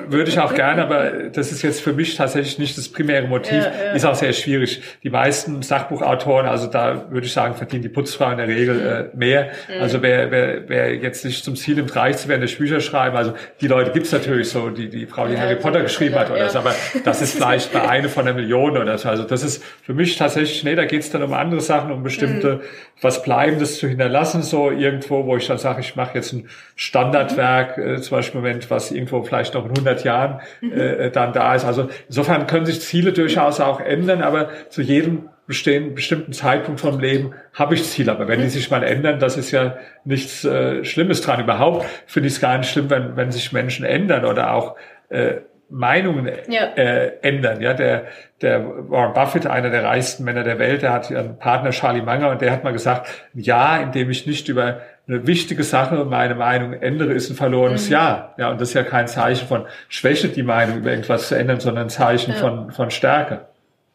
würde ich auch gerne, aber das ist jetzt für mich tatsächlich nicht das primäre Motiv. Ja, ja. Ist auch sehr schwierig. Die meisten Sachbuchautoren, also da würde ich sagen, verdienen die Putzfrau in der Regel äh, mehr. Mhm. Also wer, wer, wer jetzt nicht zum Ziel im Reich zu werden, das Bücher schreiben, also die Leute gibt's natürlich so, die, die Frau, die ja, Harry Potter geschrieben hat oder so, aber das ist *laughs* vielleicht bei eine von einer Million oder so. Also das ist für mich tatsächlich, nee, da geht es dann um andere Sachen, um bestimmte, mhm. was Bleibendes zu hinterlassen, so irgendwo, wo ich dann sage, ich mache jetzt ein Standardwerk, mhm. äh, zum Beispiel Moment, was irgendwo vielleicht noch in 100 Jahren mhm. äh, dann da ist. Also insofern können sich Ziele durchaus auch ändern, aber zu jedem bestehen, bestimmten Zeitpunkt vom Leben habe ich Ziele. Aber wenn die mhm. sich mal ändern, das ist ja nichts äh, Schlimmes dran. Überhaupt finde ich es gar nicht schlimm, wenn, wenn sich Menschen ändern oder auch äh, Meinungen ja. äh, ändern. Ja, der, der Warren Buffett, einer der reichsten Männer der Welt, der hat einen Partner Charlie Munger und der hat mal gesagt, ja, indem ich nicht über eine wichtige Sache meine Meinung ändere, ist ein verlorenes mhm. Jahr. Ja, und das ist ja kein Zeichen von Schwäche, die Meinung über irgendwas zu ändern, sondern ein Zeichen ja. von, von Stärke.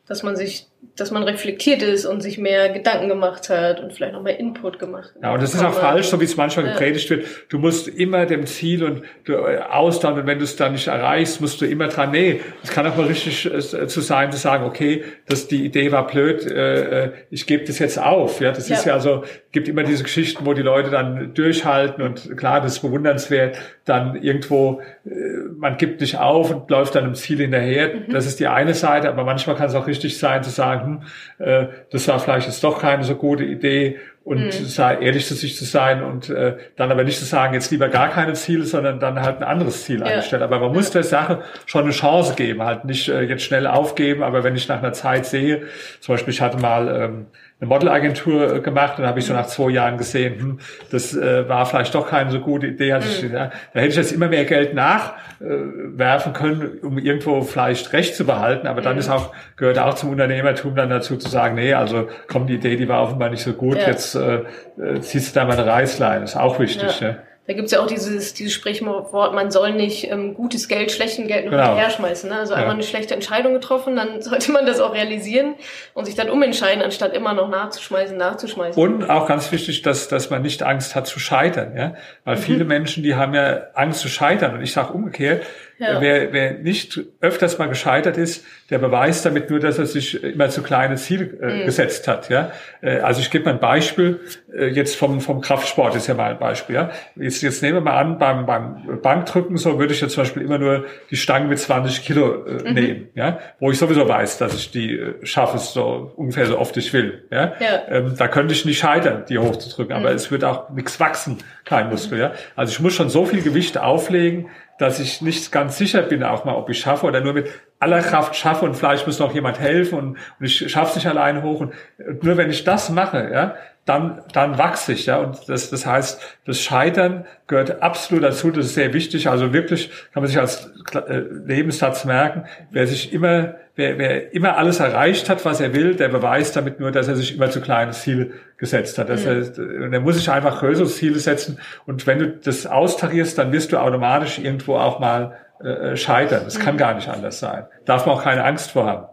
Dass man sich dass man reflektiert ist und sich mehr Gedanken gemacht hat und vielleicht noch mehr Input gemacht. Ja, und das ist auch falsch, so wie es manchmal ja. gepredigt wird. Du musst immer dem Ziel und äh, ausdauern und wenn du es dann nicht erreichst, musst du immer dran. Nee, es kann auch mal richtig äh, zu sein, zu sagen, okay, dass die Idee war blöd, äh, äh ich gebe das jetzt auf. Ja, das ja. ist ja also, gibt immer diese Geschichten, wo die Leute dann durchhalten und klar, das ist bewundernswert, dann irgendwo, äh, man gibt nicht auf und läuft dann im Ziel hinterher. Mhm. Das ist die eine Seite, aber manchmal kann es auch richtig sein, zu sagen, hm, äh, das war vielleicht jetzt doch keine so gute Idee und mhm. sei, ehrlich zu sich zu sein und äh, dann aber nicht zu sagen, jetzt lieber gar keine Ziele, sondern dann halt ein anderes Ziel ja. einstellen. Aber man muss der Sache schon eine Chance geben, halt nicht äh, jetzt schnell aufgeben, aber wenn ich nach einer Zeit sehe, zum Beispiel ich hatte mal ähm, eine Modelagentur äh, gemacht und habe ich so nach zwei Jahren gesehen, hm, das äh, war vielleicht doch keine so gute Idee. Also ich, mhm. ja, da hätte ich jetzt immer mehr Geld nachwerfen äh, können, um irgendwo vielleicht recht zu behalten. Aber dann mhm. ist auch gehört auch zum Unternehmertum dann dazu zu sagen, nee, also komm, die Idee, die war offenbar nicht so gut. Ja. Jetzt äh, äh ziehst du da mal eine Reißleine. ist auch wichtig. Ja. ja. Da gibt's ja auch dieses, dieses Sprichwort, man soll nicht ähm, gutes Geld schlechtem Geld genau. herschmeißen. Ne? Also ja. einmal eine schlechte Entscheidung getroffen, dann *laughs* sollte man das auch realisieren und sich dann umentscheiden, anstatt immer noch nachzuschmeißen, nachzuschmeißen. Und auch ganz wichtig, dass, dass man nicht Angst hat zu scheitern. Ja? Weil mhm. viele Menschen, die haben ja Angst zu scheitern. Und ich sage umgekehrt, ja. Wer, wer nicht öfters mal gescheitert ist, der beweist damit nur, dass er sich immer zu kleine Ziele äh, mhm. gesetzt hat. Ja? Äh, also ich gebe mal ein Beispiel, äh, jetzt vom, vom Kraftsport ist ja mal ein Beispiel. Ja? Jetzt, jetzt nehmen wir mal an, beim, beim Bankdrücken, so würde ich jetzt zum Beispiel immer nur die Stange mit 20 Kilo äh, mhm. nehmen, ja? wo ich sowieso weiß, dass ich die äh, schaffe, so ungefähr so oft ich will. Ja? ja. Ähm, da könnte ich nicht scheitern, die hochzudrücken, mhm. aber es wird auch nichts wachsen, kein Muskel. Ja? Also ich muss schon so viel Gewicht auflegen, dass ich nicht ganz sicher bin, auch mal, ob ich schaffe oder nur mit aller Kraft schaffe und vielleicht muss noch jemand helfen und, und ich schaffe es nicht alleine hoch. Und nur wenn ich das mache, ja, dann, dann wachse ich, ja. Und das, das heißt, das Scheitern gehört absolut dazu. Das ist sehr wichtig. Also wirklich kann man sich als äh, Lebenssatz merken, wer sich immer, wer, wer immer alles erreicht hat, was er will, der beweist damit nur, dass er sich immer zu kleine Ziele gesetzt hat. Das mhm. heißt, der muss sich einfach größere Ziele setzen. Und wenn du das austarierst, dann wirst du automatisch irgendwo auch mal äh, scheitern. Das mhm. kann gar nicht anders sein. Darf man auch keine Angst vor haben.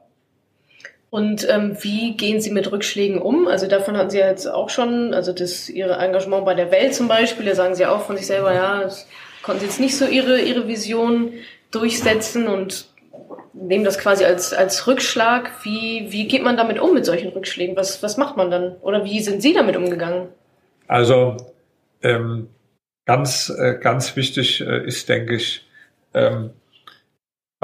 Und ähm, wie gehen Sie mit Rückschlägen um? Also davon hatten Sie ja jetzt auch schon, also das Ihre Engagement bei der Welt zum Beispiel, da sagen Sie auch von sich selber, ja, das konnten Sie jetzt nicht so Ihre Ihre Vision durchsetzen und nehmen das quasi als als Rückschlag. Wie wie geht man damit um mit solchen Rückschlägen? Was was macht man dann? Oder wie sind Sie damit umgegangen? Also ähm, ganz äh, ganz wichtig äh, ist, denke ich, ähm,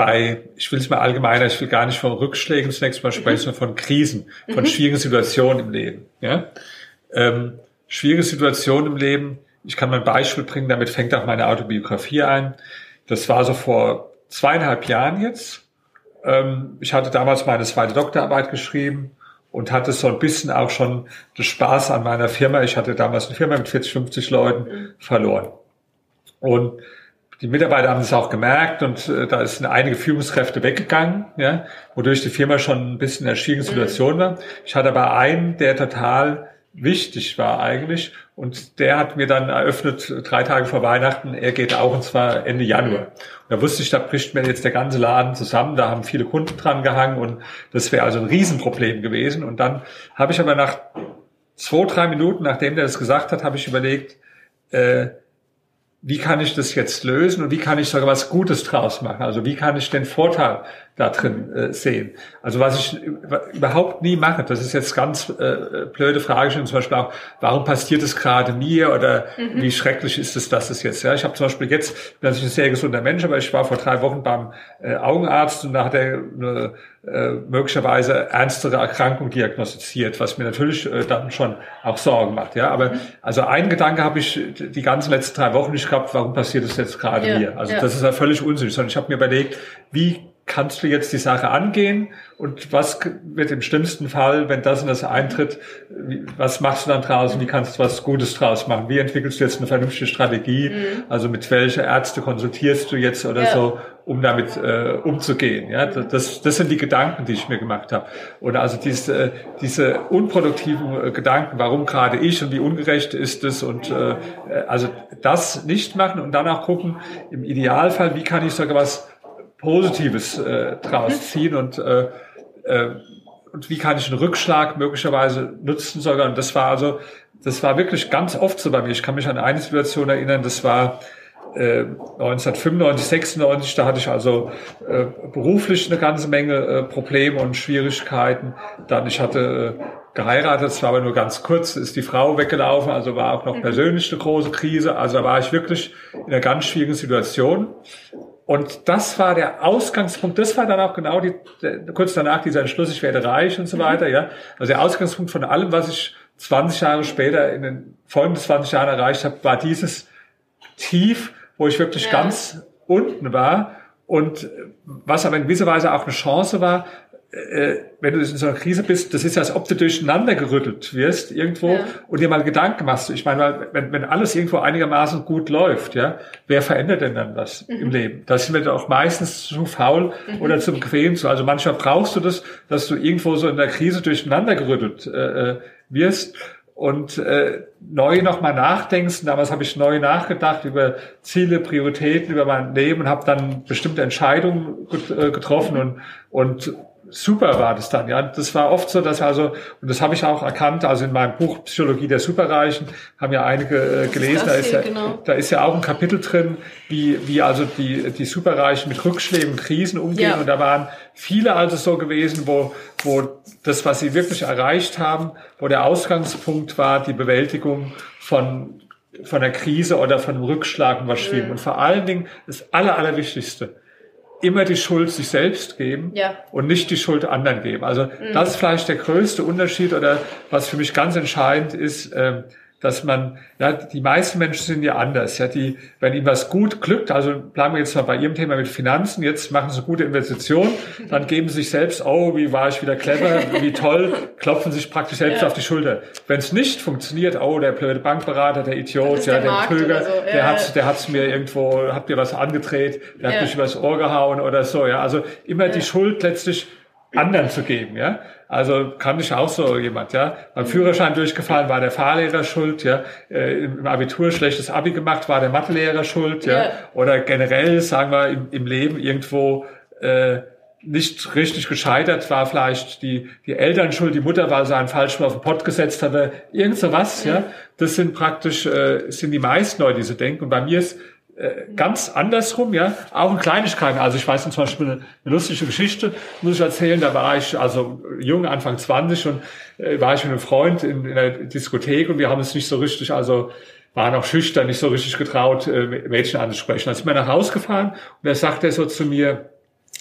bei, ich will es mal allgemeiner, ich will gar nicht von Rückschlägen zunächst mal sprechen, mhm. sondern von Krisen, von mhm. schwierigen Situationen im Leben. Ja? Ähm, schwierige Situationen im Leben, ich kann mal ein Beispiel bringen, damit fängt auch meine Autobiografie ein. Das war so vor zweieinhalb Jahren jetzt. Ähm, ich hatte damals meine zweite Doktorarbeit geschrieben und hatte so ein bisschen auch schon den Spaß an meiner Firma. Ich hatte damals eine Firma mit 40, 50 Leuten mhm. verloren. Und die Mitarbeiter haben es auch gemerkt und äh, da sind einige Führungskräfte weggegangen, ja, wodurch die Firma schon ein bisschen in einer schwierigen Situation war. Ich hatte aber einen, der total wichtig war eigentlich und der hat mir dann eröffnet, drei Tage vor Weihnachten, er geht auch und zwar Ende Januar. Und da wusste ich, da bricht mir jetzt der ganze Laden zusammen, da haben viele Kunden dran gehangen und das wäre also ein Riesenproblem gewesen. Und dann habe ich aber nach zwei, drei Minuten, nachdem der das gesagt hat, habe ich überlegt, äh, wie kann ich das jetzt lösen und wie kann ich sogar was Gutes draus machen? Also wie kann ich den Vorteil da drin äh, sehen? Also was ich überhaupt nie mache, das ist jetzt ganz äh, blöde Frage, zum Beispiel auch, warum passiert es gerade mir oder mhm. wie schrecklich ist es, dass es jetzt? Ja, ich habe zum Beispiel jetzt, ich bin natürlich ein sehr gesunder Mensch, aber ich war vor drei Wochen beim äh, Augenarzt und da hat er eine äh, möglicherweise ernstere Erkrankung diagnostiziert, was mir natürlich äh, dann schon auch Sorgen macht. Ja, aber mhm. also ein Gedanke habe ich die ganzen letzten drei Wochen nicht gehabt, warum passiert es jetzt gerade ja, mir? Also ja. das ist ja völlig unsinnig, sondern ich habe mir überlegt, wie kannst du jetzt die Sache angehen und was wird im schlimmsten Fall, wenn das und das eintritt, was machst du dann draußen, wie kannst du was Gutes draus machen, wie entwickelst du jetzt eine vernünftige Strategie, mhm. also mit welcher Ärzte konsultierst du jetzt oder ja. so, um damit äh, umzugehen. Ja, das, das sind die Gedanken, die ich mir gemacht habe. Und also diese, diese unproduktiven äh, Gedanken, warum gerade ich und wie ungerecht ist es und äh, also das nicht machen und dann auch gucken, im Idealfall, wie kann ich sogar was Positives äh, draus mhm. ziehen und äh, äh, und wie kann ich einen Rückschlag möglicherweise nutzen sogar. Und das war also, das war wirklich ganz oft so bei mir. Ich kann mich an eine Situation erinnern, das war äh, 1995, 96, da hatte ich also äh, beruflich eine ganze Menge äh, Probleme und Schwierigkeiten. Dann, ich hatte äh, geheiratet, es war aber nur ganz kurz, ist die Frau weggelaufen, also war auch noch mhm. persönlich eine große Krise. Also da war ich wirklich in einer ganz schwierigen Situation. Und das war der Ausgangspunkt, das war dann auch genau die, kurz danach dieser Entschluss, ich werde reich und so mhm. weiter, ja. Also der Ausgangspunkt von allem, was ich 20 Jahre später in den folgenden 20 Jahren erreicht habe, war dieses Tief, wo ich wirklich ja. ganz unten war und was aber in gewisser Weise auch eine Chance war, äh, wenn du in so einer Krise bist, das ist ja, als ob du durcheinander gerüttelt wirst irgendwo ja. und dir mal Gedanken machst. Ich meine, wenn, wenn alles irgendwo einigermaßen gut läuft, ja, wer verändert denn dann was mhm. im Leben? Da sind wir doch meistens zu faul mhm. oder zu bequem zu. Also manchmal brauchst du das, dass du irgendwo so in der Krise durcheinander gerüttelt äh, äh wirst und äh, neu nochmal nachdenkst. Damals habe ich neu nachgedacht über Ziele, Prioritäten, über mein Leben und habe dann bestimmte Entscheidungen äh, getroffen und, und super war das dann. Ja, das war oft so, dass also und das habe ich auch erkannt. Also in meinem Buch Psychologie der Superreichen haben ja einige äh, gelesen. Da ist, ja, genau. da ist ja auch ein Kapitel drin, wie wie also die die Superreichen mit Rückschlägen, Krisen umgehen. Ja. Und da waren viele also so gewesen, wo wo das, was sie wirklich erreicht haben, wo der Ausgangspunkt war, die Bewältigung von von der Krise oder von einem Rückschlag schwierig. Mhm. Und vor allen Dingen das Aller, Allerwichtigste immer die Schuld sich selbst geben ja. und nicht die Schuld anderen geben. Also mhm. das ist vielleicht der größte Unterschied oder was für mich ganz entscheidend ist, äh, dass man, ja, die meisten Menschen sind ja anders. Ja, die, wenn ihnen was gut glückt, also bleiben wir jetzt mal bei Ihrem Thema mit Finanzen, jetzt machen Sie gute Investition, dann geben Sie sich selbst, oh, wie war ich wieder clever, wie toll, klopfen sich praktisch selbst ja. auf die Schulter. Wenn es nicht funktioniert, oh, der blöde Bankberater, der Idiot, ja, der, der so. ja, der hat, der hat's mir irgendwo, hat mir was angedreht, der hat mich übers Ohr gehauen oder so, ja. Also immer die Schuld letztlich anderen zu geben, ja. Also kann ich auch so jemand, ja. Beim Führerschein durchgefallen war der Fahrlehrer schuld, ja. Äh, Im Abitur schlechtes Abi gemacht war der Mathelehrer schuld, ja. ja. Oder generell, sagen wir, im, im Leben irgendwo äh, nicht richtig gescheitert war vielleicht die, die Eltern schuld, die Mutter, weil sie einen falsch auf den Pott gesetzt hatte, irgend so was, ja. Das sind praktisch, äh, sind die meisten Leute, die so denken. Und bei mir ist äh, ganz andersrum, ja, auch in Kleinigkeiten. Also ich weiß zum Beispiel eine, lustige Geschichte, muss ich erzählen, da war ich also jung, Anfang 20 und äh, war ich mit einem Freund in, in der Diskothek und wir haben es nicht so richtig, also waren auch schüchtern, nicht so richtig getraut, äh, Mädchen anzusprechen. Dann sind wir nach Hause gefahren und er sagte so zu mir,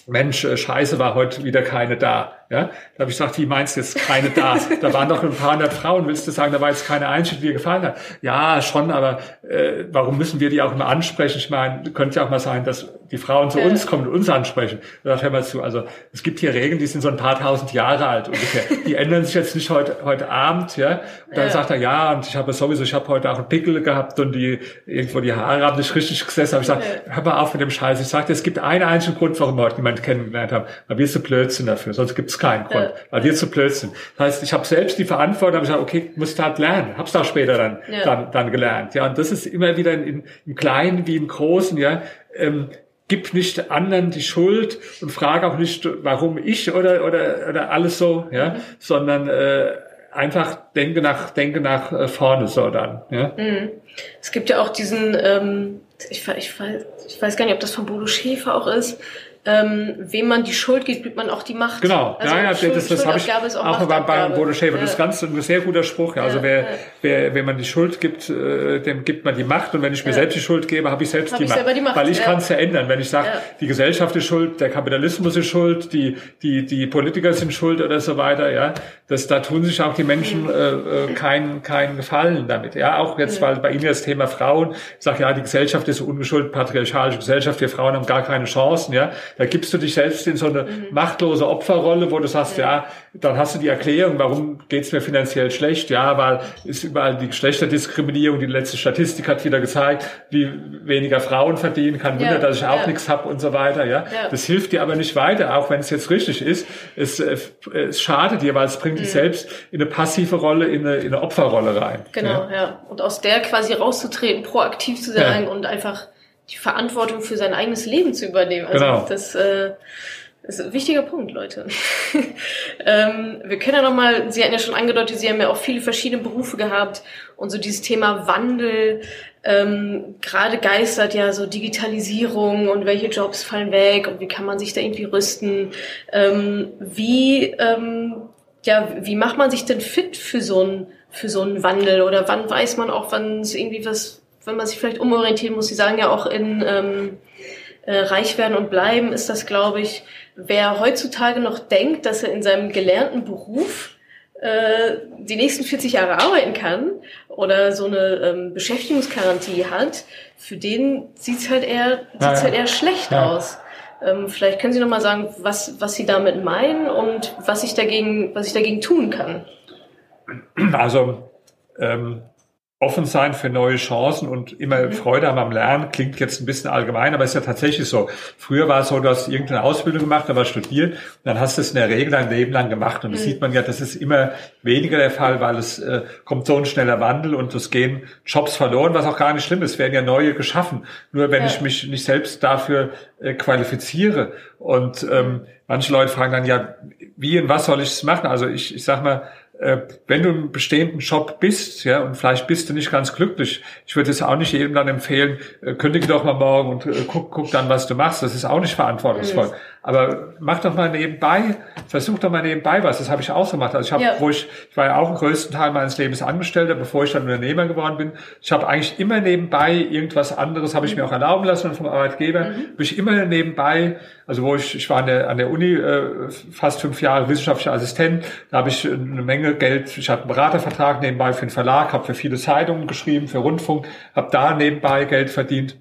Mensch, äh, scheiße, war heute wieder keine da. Ja, da habe ich gesagt, wie meinst du jetzt keine da? Da waren doch ein paar hundert Frauen. Willst du sagen, da war jetzt keine einzige, die dir gefallen hat? Ja, schon, aber äh, warum müssen wir die auch immer ansprechen? Ich meine, könnte ja auch mal sein, dass die Frauen zu uns kommen und uns ansprechen. Da sagt, hör mal zu, also es gibt hier Regeln, die sind so ein paar tausend Jahre alt ungefähr. Die ändern sich jetzt nicht heute, heute Abend, ja. Und dann ja. sagt er, ja, und ich habe sowieso, ich habe heute auch einen Pickel gehabt und die irgendwo die Haare haben nicht richtig gesessen. Aber ich sage, ja. hör mal auf mit dem Scheiß. Ich sagte, es gibt einen einzigen Grund, warum wir heute niemanden kennengelernt haben. Weil wir so Blödsinn dafür, sonst gibt's keinen Grund, weil wir zu blöd sind. Das heißt, ich habe selbst die Verantwortung, habe gesagt, okay, muss ich halt lernen. Hab's auch später dann, dann, dann gelernt. Ja, und das ist immer wieder in, im Kleinen wie im Großen, ja. Ähm, gib nicht anderen die Schuld und frage auch nicht, warum ich oder oder oder alles so, ja, mhm. sondern äh, einfach denke nach denke nach äh, vorne so dann. Ja. Mhm. Es gibt ja auch diesen, ähm, ich, ich, weiß, ich weiß gar nicht, ob das von Bodo Schäfer auch ist, ähm, wem man die Schuld gibt, gibt man auch die Macht. Genau, also ja, ja, Schuld, das, das habe ich auch, auch bei, bei Bodo Schäfer. Ja. Das ist ganz ein sehr guter Spruch. Ja. Also ja, wer, wer, wenn man die Schuld gibt, äh, dem gibt man die Macht. Und wenn ich mir selbst die Schuld gebe, habe ich selbst hab die, ich Macht. die, Macht. Weil ich kann es ja ändern. Wenn ich sage, die Gesellschaft ist schuld, der Kapitalismus ist schuld, die, die, die Politiker sind schuld oder so weiter, ja, das, da tun sich auch die Menschen äh, äh keinen keinen Gefallen damit. Ja, auch jetzt, weil bei Ihnen das Thema Frauen, ich sage ja, die Gesellschaft ist ungeschuldet, patriarchalische Gesellschaft, wir Frauen haben gar keine Chancen, ja. Da gibst du dich selbst in so eine mhm. machtlose Opferrolle, wo du sagst, ja. ja, dann hast du die Erklärung, warum geht's mir finanziell schlecht? Ja, weil ist überall die Geschlechterdiskriminierung, die letzte Statistik hat wieder gezeigt, wie weniger Frauen verdienen, kein Wunder, ja. dass ich auch ja. nichts habe und so weiter. Ja? ja, das hilft dir aber nicht weiter, auch wenn es jetzt richtig ist. Es, äh, es schadet dir, weil es bringt mhm. dich selbst in eine passive Rolle, in eine, in eine Opferrolle rein. Genau, ja. ja. Und aus der quasi rauszutreten, proaktiv zu sein und einfach die Verantwortung für sein eigenes Leben zu übernehmen. Also genau. das, äh, ist ein wichtiger Punkt, Leute. *laughs* ähm, wir können ja nochmal, Sie hatten ja schon angedeutet, Sie haben ja auch viele verschiedene Berufe gehabt und so dieses Thema Wandel, ähm, gerade geistert ja so Digitalisierung und welche Jobs fallen weg und wie kann man sich da irgendwie rüsten. Ähm, wie, ähm, ja, wie macht man sich denn fit für so einen für so einen Wandel oder wann weiß man auch, wann es irgendwie was wenn man sich vielleicht umorientieren muss, Sie sagen ja auch in ähm, äh, Reich werden und bleiben, ist das, glaube ich, wer heutzutage noch denkt, dass er in seinem gelernten Beruf äh, die nächsten 40 Jahre arbeiten kann oder so eine ähm, Beschäftigungsgarantie hat, für den sieht's halt eher, sieht's ja, ja. halt eher schlecht ja. aus. Ähm, vielleicht können Sie noch mal sagen, was, was Sie damit meinen und was ich dagegen, was ich dagegen tun kann. Also ähm, offen sein für neue Chancen und immer mhm. Freude haben am Lernen, klingt jetzt ein bisschen allgemein, aber ist ja tatsächlich so. Früher war es so, du hast irgendeine Ausbildung gemacht, war studiert, dann hast du es in der Regel dein Leben lang gemacht und das mhm. sieht man ja, das ist immer weniger der Fall, weil es äh, kommt so ein schneller Wandel und es gehen Jobs verloren, was auch gar nicht schlimm ist, werden ja neue geschaffen. Nur wenn ja. ich mich nicht selbst dafür äh, qualifiziere und ähm, manche Leute fragen dann ja, wie und was soll ich es machen? Also ich, ich sag mal, wenn du im bestehenden Job bist, ja, und vielleicht bist du nicht ganz glücklich, ich würde es auch nicht jedem dann empfehlen, äh, kündige doch mal morgen und äh, guck, guck dann, was du machst. Das ist auch nicht verantwortungsvoll. Mhm. Aber mach doch mal nebenbei, versuch doch mal nebenbei was. Das habe ich auch so gemacht. Also ich habe, ja. wo ich, ich war ja auch im größten Teil meines Lebens Angestellter, bevor ich dann Unternehmer geworden bin. Ich habe eigentlich immer nebenbei irgendwas anderes, habe ich mir auch erlauben lassen vom Arbeitgeber. Mhm. Habe ich immer nebenbei, also wo ich, ich war an der, an der Uni äh, fast fünf Jahre wissenschaftlicher Assistent, da habe ich eine Menge Geld, ich hatte einen Beratervertrag nebenbei für den Verlag, habe für viele Zeitungen geschrieben, für Rundfunk, habe da nebenbei Geld verdient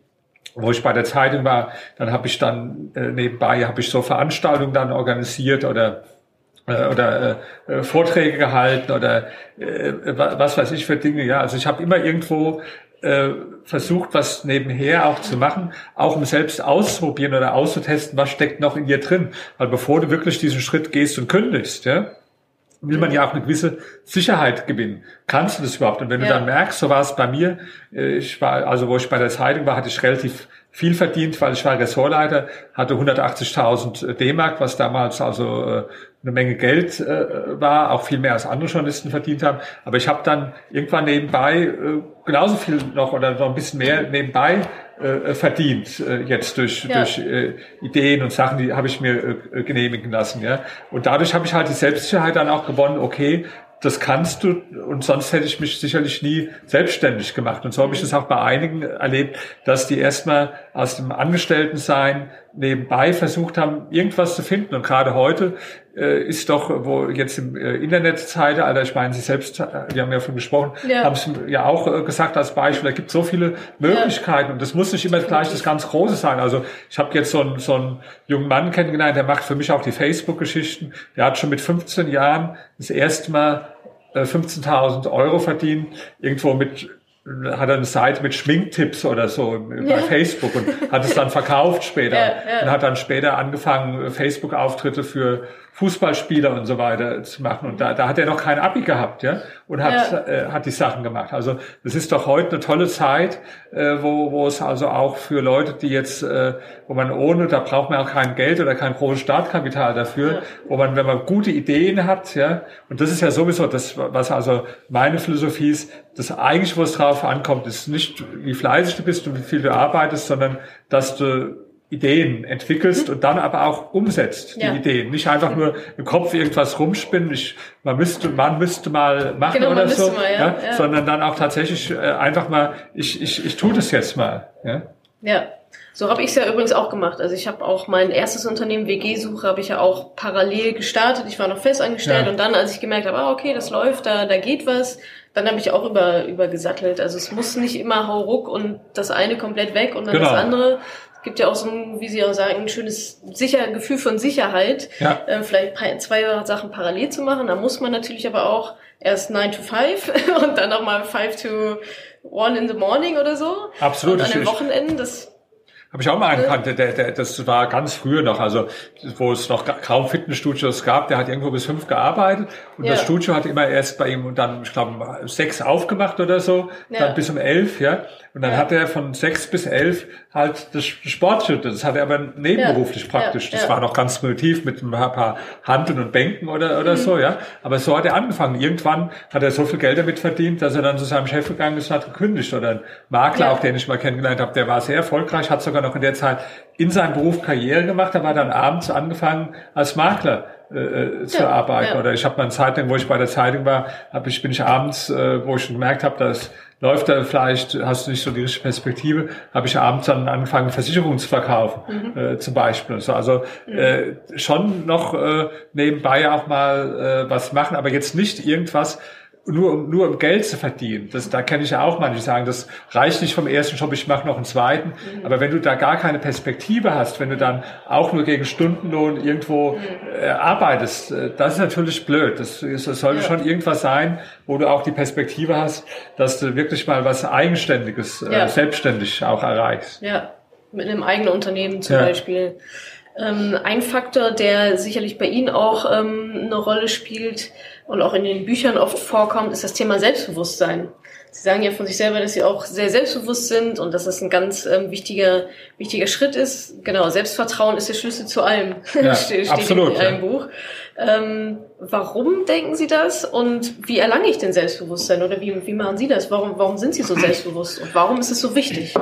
wo ich bei der Zeitung war, dann habe ich dann äh, nebenbei habe ich so Veranstaltungen dann organisiert oder äh, oder äh, äh Vorträge gehalten oder äh, was weiß ich für Dinge. Ja, also ich habe immer irgendwo äh, versucht, was nebenher auch zu machen, auch um selbst auszuprobieren oder auszutesten, was steckt noch in dir drin. Weil bevor du wirklich diesen Schritt gehst und kündigst, ja, will man ja auch eine gewisse Sicherheit gewinnen. Kannst du das überhaupt? Und wenn ja. du dann merkst, so war es bei mir, äh, ich war, also wo ich bei der Zeitung war, hatte ich relativ viel verdient, weil ich war Ressortleiter, hatte 180.000 D-Mark, was damals also äh, eine Menge Geld äh, war, auch viel mehr als andere Journalisten verdient haben. Aber ich habe dann irgendwann nebenbei äh, genauso viel noch oder noch ein bisschen mehr nebenbei äh, verdient, äh, jetzt durch, ja. durch äh, Ideen und Sachen, die habe ich mir äh, genehmigen lassen. Ja? Und dadurch habe ich halt die Selbstsicherheit dann auch gewonnen, okay, das kannst du und sonst hätte ich mich sicherlich nie selbstständig gemacht. Und so habe ich das auch bei einigen erlebt, dass die erstmal aus dem Angestelltensein nebenbei versucht haben, irgendwas zu finden. Und gerade heute äh, ist doch, wo jetzt im äh, Internetzeitalter, ich meine, Sie selbst, äh, wir haben ja von gesprochen, ja. haben es ja auch äh, gesagt als Beispiel, da gibt so viele Möglichkeiten ja. und das muss nicht immer gleich das ganz Große sein. Also ich habe jetzt so einen, so einen jungen Mann kennengelernt, der macht für mich auch die Facebook-Geschichten. Der hat schon mit 15 Jahren das erste Mal 15.000 äh, Euro verdient, irgendwo mit hat er eine Seite mit Schminktipps oder so bei ja. Facebook und hat es dann verkauft später ja, ja. und hat dann später angefangen Facebook-Auftritte für Fußballspieler und so weiter zu machen. Und da, da hat er noch kein Abi gehabt, ja, und hat, äh, hat die Sachen gemacht. Also das ist doch heute eine tolle Zeit, äh, wo, wo es also auch für Leute, die jetzt, äh, wo man ohne, da braucht man auch kein Geld oder kein großes Startkapital dafür, ja. wo man, wenn man gute Ideen hat, ja, und das ist ja sowieso das, was also meine Philosophie ist, das eigentlich, wo es drauf ankommt, ist nicht, wie fleißig du bist und wie viel du arbeitest, sondern dass du Ideen entwickelst mhm. und dann aber auch umsetzt, die ja. Ideen. Nicht einfach nur im Kopf irgendwas rumspinnen, ich, man müsste, man müsste mal machen genau, oder so, mal, ja, ja, sondern dann auch tatsächlich äh, einfach mal, ich, ich, ich tue das jetzt mal. Ja, ja. So habe ich es ja übrigens auch gemacht. Also ich habe auch mein erstes Unternehmen, WG-Suche, habe ich ja auch parallel gestartet. Ich war noch festangestellt ja. und dann, als ich gemerkt habe, ah, okay, das läuft, da, da geht was, dann habe ich auch über, über gesattelt. Also es muss nicht immer hauruck und das eine komplett weg und dann genau. das andere, gibt ja auch so ein, wie Sie auch sagen, ein schönes sicher Gefühl von Sicherheit, ja. äh, vielleicht zwei Sachen parallel zu machen. Da muss man natürlich aber auch erst 9 to 5 *laughs* und dann nochmal 5 to 1 in the morning oder so. Absolut. Und an den Wochenenden, das habe ich auch mal einen gekannt, der, der, das war ganz früher noch, also wo es noch kaum Fitnessstudios gab, der hat irgendwo bis fünf gearbeitet und ja. das Studio hat immer erst bei ihm dann, ich glaube, sechs aufgemacht oder so, ja. dann bis um elf, ja. Und dann ja. hat er von sechs bis elf halt das Sportschütte. Das hat er aber nebenberuflich praktisch. Das war noch ganz primitiv mit ein paar Handeln und Bänken oder, oder mhm. so, ja. Aber so hat er angefangen. Irgendwann hat er so viel Geld damit verdient, dass er dann zu seinem Chef gegangen ist und hat gekündigt. Oder ein Makler, auch den ich mal kennengelernt habe, der war sehr erfolgreich, hat sogar noch in der Zeit in seinem Beruf Karriere gemacht, aber dann abends angefangen als Makler äh, äh zu ja, arbeiten. Ja. Oder ich habe mal eine Zeit lang, wo ich bei der Zeitung war, hab ich, bin ich abends, äh, wo ich schon gemerkt habe, dass läuft da vielleicht, hast du nicht so die richtige Perspektive, habe ich abends dann angefangen, Versicherungen zu verkaufen, mhm. äh, zum Beispiel. So, also mhm. äh, schon noch äh, nebenbei auch mal äh, was machen, aber jetzt nicht irgendwas, nur, nur um Geld zu verdienen. Das, da kenne ich ja auch manche, die sagen, das reicht nicht vom ersten Job, ich mache noch einen zweiten. Mhm. Aber wenn du da gar keine Perspektive hast, wenn du dann auch nur gegen Stundenlohn irgendwo mhm. äh, arbeitest, äh, das ist natürlich blöd. Das, das sollte ja. schon irgendwas sein, wo du auch die Perspektive hast, dass du wirklich mal was Eigenständiges, äh, ja. selbstständig auch erreichst. Ja, mit einem eigenen Unternehmen zum ja. Beispiel. Ähm, ein Faktor, der sicherlich bei Ihnen auch ähm, eine Rolle spielt und auch in den Büchern oft vorkommt, ist das Thema Selbstbewusstsein. Sie sagen ja von sich selber, dass Sie auch sehr selbstbewusst sind und dass das ein ganz ähm, wichtiger, wichtiger Schritt ist. Genau, Selbstvertrauen ist der Schlüssel zu allem, *laughs* ja, steht absolut, in einem ja. Buch. Ähm, warum denken Sie das und wie erlange ich denn Selbstbewusstsein oder wie, wie machen Sie das? Warum, warum sind Sie so selbstbewusst und warum ist es so wichtig?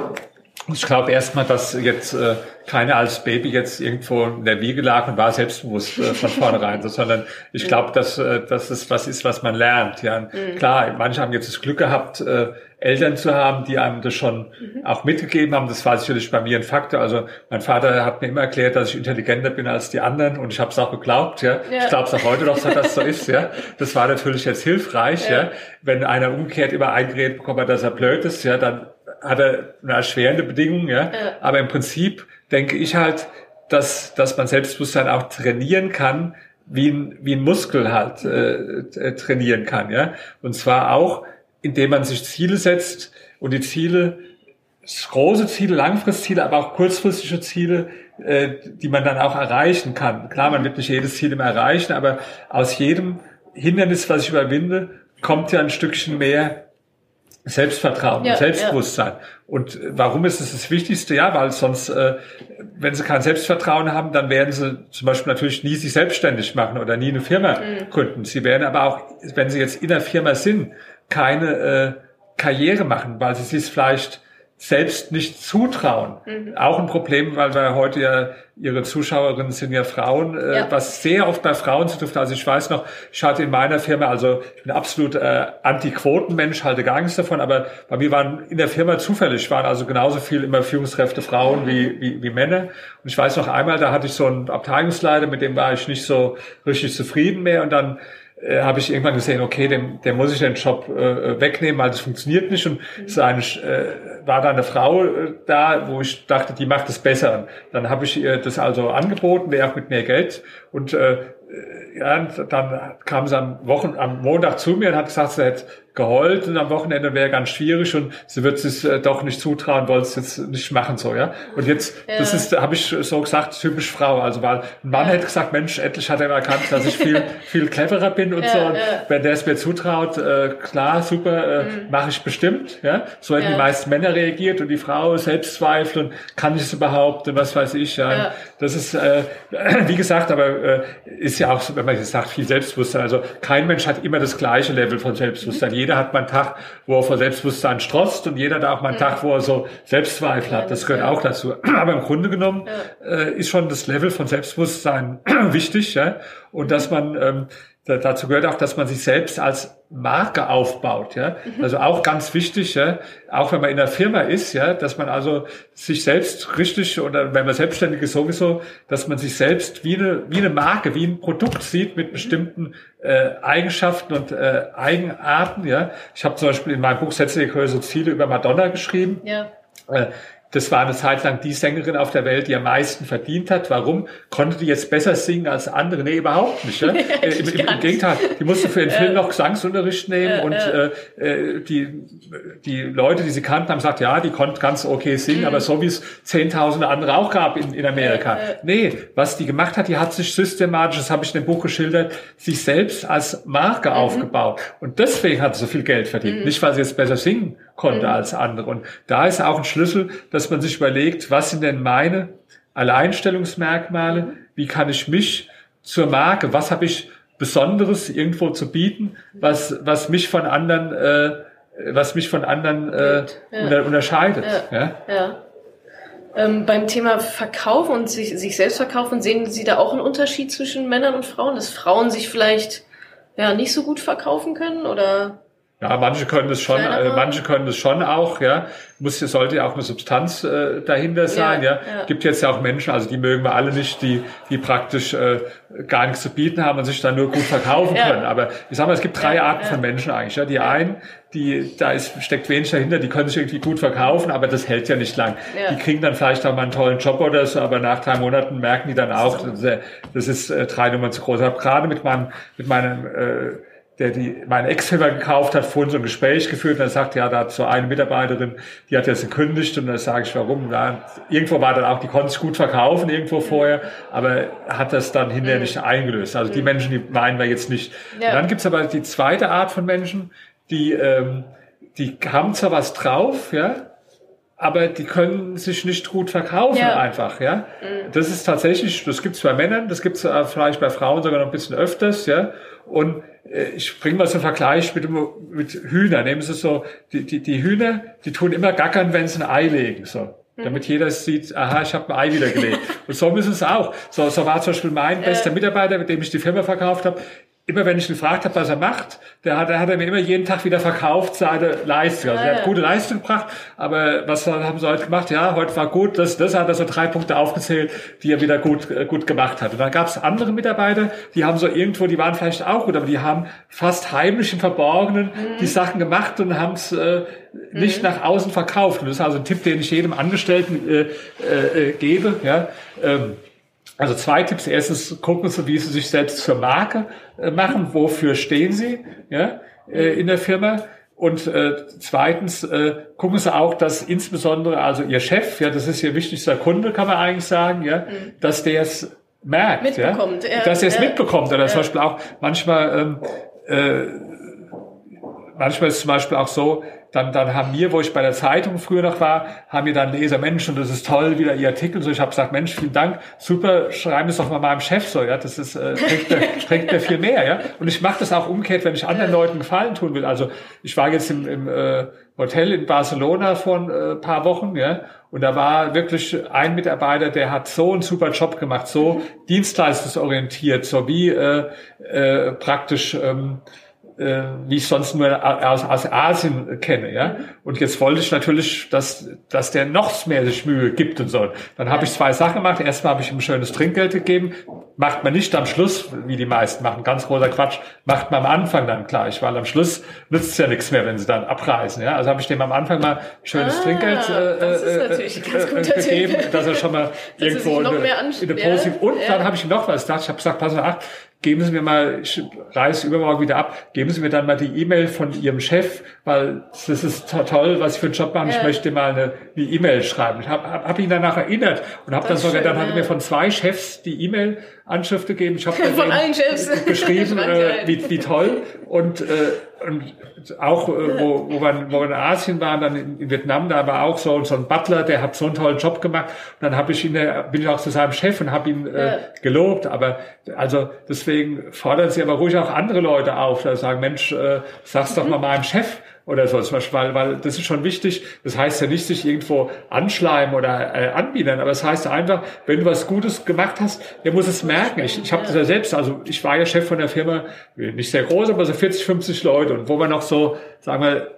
Ich glaube erstmal, dass jetzt äh, keiner als Baby jetzt irgendwo in der Wiege lag und war selbstbewusst äh, von vornherein, so, *laughs* sondern ich glaube, dass äh, dass es was ist, was man lernt. Ja, mhm. klar, manche haben jetzt das Glück gehabt, äh, Eltern zu haben, die einem das schon mhm. auch mitgegeben haben. Das war sicherlich bei mir ein Faktor. Also mein Vater hat mir immer erklärt, dass ich intelligenter bin als die anderen und ich habe es auch geglaubt. Ja, ja. ich glaube es auch heute noch, dass das so ist. Ja, das war natürlich jetzt hilfreich. Ja, ja. wenn einer umgekehrt immer eingeredet bekommt, dass er blöd ist, ja, dann hat er eine erschwerende Bedingung. Ja, ja. aber im Prinzip denke ich halt, dass dass man Selbstbewusstsein auch trainieren kann, wie ein wie ein Muskel halt äh, trainieren kann. Ja, und zwar auch indem man sich Ziele setzt und die Ziele, große Ziele, Langfristziele, aber auch kurzfristige Ziele, äh, die man dann auch erreichen kann. Klar, man wird nicht jedes Ziel immer erreichen, aber aus jedem Hindernis, was ich überwinde, kommt ja ein Stückchen mehr Selbstvertrauen ja, Selbstbewusstsein. Ja. Und warum ist es das Wichtigste? Ja, weil sonst, äh, wenn sie kein Selbstvertrauen haben, dann werden sie zum Beispiel natürlich nie sich selbstständig machen oder nie eine Firma mhm. gründen. Sie werden aber auch, wenn sie jetzt in der Firma sind, keine äh, Karriere machen, weil sie sich vielleicht selbst nicht zutrauen. Mhm. Auch ein Problem, weil wir heute ja, ihre Zuschauerinnen sind ja Frauen, äh, ja. was sehr oft bei Frauen zu tun Also ich weiß noch, ich hatte in meiner Firma, also ich bin absolut äh, Anti-Quoten-Mensch, halte gar nichts davon, aber bei mir waren in der Firma zufällig, waren also genauso viel immer Führungskräfte Frauen mhm. wie, wie, wie Männer. Und ich weiß noch einmal, da hatte ich so einen Abteilungsleiter, mit dem war ich nicht so richtig zufrieden mehr und dann äh, habe ich irgendwann gesehen, okay, dem, der muss ich den Job äh, wegnehmen, weil das funktioniert nicht. Und mhm. so eine, äh, war da eine Frau äh, da, wo ich dachte, die macht es besser. Und dann habe ich ihr das also angeboten, der auch mit mehr Geld. Und äh, ja, dann kam sie am Wochen, am Montag zu mir und hat gesagt, sie hätte geheult und am Wochenende wäre ganz schwierig und sie wird es äh, doch nicht zutrauen, wollte es jetzt nicht machen so, ja. Und jetzt, ja. das ist, habe ich so gesagt, typisch Frau. Also weil ein Mann ja. hätte gesagt, Mensch, endlich hat er erkannt, dass ich viel *laughs* viel cleverer bin und ja, so. Und wenn der es mir zutraut, äh, klar, super, äh, mhm. mache ich bestimmt, ja. So hätten die meisten Männer reagiert und die Frau Selbstzweifel und kann ich es überhaupt und was weiß ich, ja. Das ist, äh, *clears throat* wie gesagt, aber äh, ist ja auch, so, wenn man jetzt sagt, viel Selbstbewusstsein. Also kein Mensch hat immer das gleiche Level von Selbstbewusstsein. Mhm jeder hat mal einen Tag, wo er vor Selbstbewusstsein strotzt und jeder auch mal einen ja. Tag, wo er so Selbstzweifel hat. Das gehört auch dazu. *clears throat* Aber im Grunde genommen äh, ist schon das Level von Selbstbewusstsein *clears throat* wichtig. Ja? Und dass man ähm, dazu gehört auch, dass man sich selbst als Marke aufbaut, ja. Mhm. Also auch ganz wichtig, ja, auch wenn man in der Firma ist, ja, dass man also sich selbst richtig oder wenn man selbstständig ist sowieso, dass man sich selbst wie eine wie eine Marke, wie ein Produkt sieht mit bestimmten äh, Eigenschaften und äh, Eigenarten, ja. Ich habe zum Beispiel in meinem Buch Sätze die größere Ziele über Madonna geschrieben. Ja. Äh, das war eine Zeit lang die Sängerin auf der Welt, die am meisten verdient hat. Warum? Konnte die jetzt besser singen als andere? Nee, überhaupt nicht. Ja? *laughs* Äh, Im, im, Im, Gegenteil, die musste für den Film noch Gesangsunterricht nehmen und äh, äh, die, die Leute, die sie kannten, haben gesagt, ja, die konnte ganz okay singen, mhm. aber so wie es zehntausende andere auch gab in, in Amerika. Nee, was die gemacht hat, die hat sich systematisch, das habe ich in dem Buch geschildert, sich selbst als Marke mhm. aufgebaut. Und deswegen hat sie so viel Geld verdient. Mhm. Nicht, weil sie jetzt besser singen konnte mhm. als andere. Und da ist auch ein Schlüssel, dass man sich überlegt, was sind denn meine Alleinstellungsmerkmale? Mhm. Wie kann ich mich zur Marke, was habe ich Besonderes irgendwo zu bieten, was, was mich von anderen, äh, was mich von anderen äh, ja. unterscheidet. Ja. ja? ja. Ähm, beim Thema Verkaufen und sich, sich selbst verkaufen, sehen Sie da auch einen Unterschied zwischen Männern und Frauen, dass Frauen sich vielleicht ja nicht so gut verkaufen können oder? Ja, manche können das schon, äh, manche können das schon auch, ja. Muss, sollte ja auch eine Substanz äh, dahinter sein, ja, ja. ja. Gibt jetzt ja auch Menschen, also die mögen wir alle nicht, die, die praktisch äh, gar nichts zu bieten haben und sich dann nur gut verkaufen ja. können. Aber ich sag mal, es gibt drei Arten von Menschen eigentlich. Ja. Die einen, die, da ist, steckt wenig dahinter, die können sich irgendwie gut verkaufen, aber das hält ja nicht lang. Die kriegen dann vielleicht auch mal einen tollen Job oder so, aber nach drei Monaten merken die dann auch, das ist, das ist äh, drei Nummern zu groß. Ich habe gerade mit meinem, mit meinem äh, der die meine Ex-Firma gekauft hat, vorhin so ein Gespräch geführt und er sagt, ja, da hat so eine Mitarbeiterin, die hat jetzt gekündigt und dann sage ich, warum? Ja, irgendwo war dann auch, die konnte es gut verkaufen irgendwo vorher, aber hat das dann hinterher nicht eingelöst. Also die Menschen, die meinen wir jetzt nicht. Ja. Dann gibt's aber die zweite Art von Menschen, die, ähm, die haben zwar was drauf, ja, aber die können sich nicht gut verkaufen ja. einfach, ja. Mhm. Das ist tatsächlich, das gibt's bei Männern, das gibt's äh, vielleicht bei Frauen sogar noch ein bisschen öfters, ja. Und ich bringe mal so einen Vergleich mit, mit Hühnern. Nehmen Sie so, die, die, die Hühner, die tun immer gackern, wenn sie ein Ei legen, so. Mhm. Damit jeder sieht, aha, ich habe ein Ei wieder gelegt. *laughs* und so müssen es auch. So, so war zum Beispiel mein bester Mitarbeiter, mit dem ich die Firma verkauft habe immer wenn ich gefragt habe, was er macht, der hat, der hat er mir immer jeden Tag wieder verkauft seine Leistung. Also er hat gute Leistung gebracht, aber was haben sie heute gemacht? Ja, heute war gut, das, das hat er so drei Punkte aufgezählt, die er wieder gut, äh, gut gemacht hat. Und dann gab es andere Mitarbeiter, die haben so irgendwo, die waren vielleicht auch gut, aber die haben fast heimlich im Verborgenen mhm. die Sachen gemacht und haben es äh, nicht mhm. nach außen verkauft. Und das ist also ein Tipp, den ich jedem Angestellten äh, äh, äh gebe. Ja. Ähm, also zwei Tipps. Erstens gucken Sie, wie Sie sich selbst zur Marke äh, machen. Wofür stehen Sie ja, äh, in der Firma? Und äh, zweitens äh, gucken Sie auch, dass insbesondere also Ihr Chef, ja, das ist Ihr wichtigster Kunde, kann man eigentlich sagen, ja, mhm. dass der es merkt, mitbekommt, ja, dass er es ja. mitbekommt. Oder ja. zum Beispiel auch manchmal, ähm, äh, manchmal ist es zum Beispiel auch so, dann, dann haben wir, wo ich bei der Zeitung früher noch war, haben mir dann Leser, Mensch, und das ist toll, wieder Ihr Artikel. So, ich habe gesagt, Mensch, vielen Dank, super, schreiben es doch mal meinem Chef so, ja, das ist, äh, bringt, mir, bringt *laughs* mir viel mehr, ja. Und ich mache das auch umgekehrt, wenn ich anderen Leuten Gefallen tun will. Also ich war jetzt im, im äh, Hotel in Barcelona vor ein äh, paar Wochen, ja, und da war wirklich ein Mitarbeiter, der hat so einen super Job gemacht, so dienstleistungsorientiert, so wie äh, äh, praktisch ähm, äh, wie ich sonst nur aus, aus Asien kenne, ja. Und jetzt wollte ich natürlich, dass, dass der noch mehr sich Mühe gibt und so. Dann habe ich zwei Sachen gemacht. Erstmal habe ich ihm schönes Trinkgeld gegeben. Macht man nicht am Schluss, wie die meisten machen. Ganz großer Quatsch. Macht man am Anfang dann gleich, weil am Schluss nützt es ja nichts mehr, wenn sie dann abreisen, ja. Also habe ich dem am Anfang mal schönes ah, Trinkgeld äh, ist äh, äh, gegeben, dass er schon mal *laughs* irgendwo in, in eine Positive. Und ja. dann habe ich ihm noch was gesagt. Ich habe gesagt, pass mal, geben Sie mir mal, ich reise übermorgen wieder ab, geben Sie mir dann mal die E-Mail von Ihrem Chef, weil das ist toll, was Sie für einen Job machen. Ja. Ich möchte mal eine E-Mail schreiben. Ich habe hab, ihn danach erinnert und habe dann sogar, schön, dann hat er mir von zwei Chefs die E-Mail Anschrift gegeben. Ich habe *laughs* von allen Chefs. geschrieben, *laughs* äh, wie, wie toll. Und, äh, und auch äh, wo, wo, wir, wo wir in Asien waren, dann in, in, Vietnam, da war auch so, so ein Butler, der hat so einen tollen Job gemacht. Und dann habe ich ihn, äh, bin ich auch zu seinem Chef und habe ihn äh, gelobt. Aber also deswegen fordern Sie aber ruhig auch andere Leute auf, da sagen, Mensch, äh, sag's doch mal meinem Chef oder so zum Beispiel, weil, weil das ist schon wichtig. Das heißt ja nicht, sich irgendwo anschleimen oder äh, anbieten, aber es das heißt einfach, wenn du was Gutes gemacht hast, der muss es merken. Ich, ich habe das ja selbst, also ich war ja Chef von der Firma, nicht sehr groß, aber so 40, 50 Leute und wo wir noch so, sagen wir,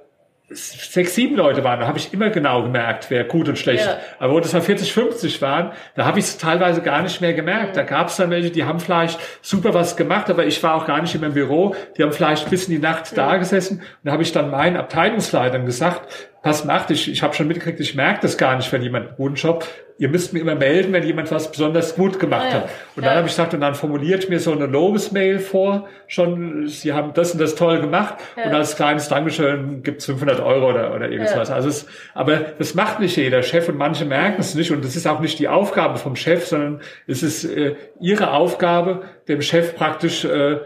sechs, sieben Leute waren, da habe ich immer genau gemerkt, wer gut und schlecht. Ja. Aber wo das mal 40, 50 waren, da habe ich es teilweise gar nicht mehr gemerkt. Da gab es dann welche, die haben vielleicht super was gemacht, aber ich war auch gar nicht in meinem Büro. Die haben vielleicht bis in die Nacht ja. da gesessen. Und da habe ich dann meinen Abteilungsleitern gesagt, pass macht, ich, ich habe schon mitgekriegt, ich merke das gar nicht, wenn jemand einen guten Job, ihr müsst mir immer melden, wenn jemand was besonders gut gemacht ah, ja. hat. Und ja. dann habe ich gesagt, und dann formuliert mir so eine Lobesmail vor, schon, sie haben das und das toll gemacht ja. und als kleines Dankeschön gibt's 500 Euro oder, oder irgendwas. Also es, aber das macht nicht jeder Chef und manche merken es nicht und das ist auch nicht die Aufgabe vom Chef, sondern es ist äh, ihre Aufgabe, dem Chef praktisch äh,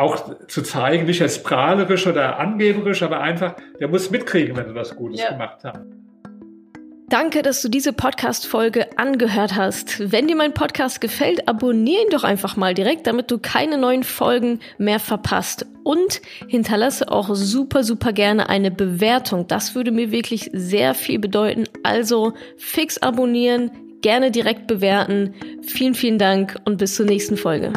auch zu zeigen, nicht als prahlerisch oder angeberisch, aber einfach, der muss mitkriegen, wenn sie was Gutes ja. gemacht haben. Danke, dass du diese Podcast-Folge angehört hast. Wenn dir mein Podcast gefällt, abonniere ihn doch einfach mal direkt, damit du keine neuen Folgen mehr verpasst. Und hinterlasse auch super, super gerne eine Bewertung. Das würde mir wirklich sehr viel bedeuten. Also fix abonnieren, gerne direkt bewerten. Vielen, vielen Dank und bis zur nächsten Folge.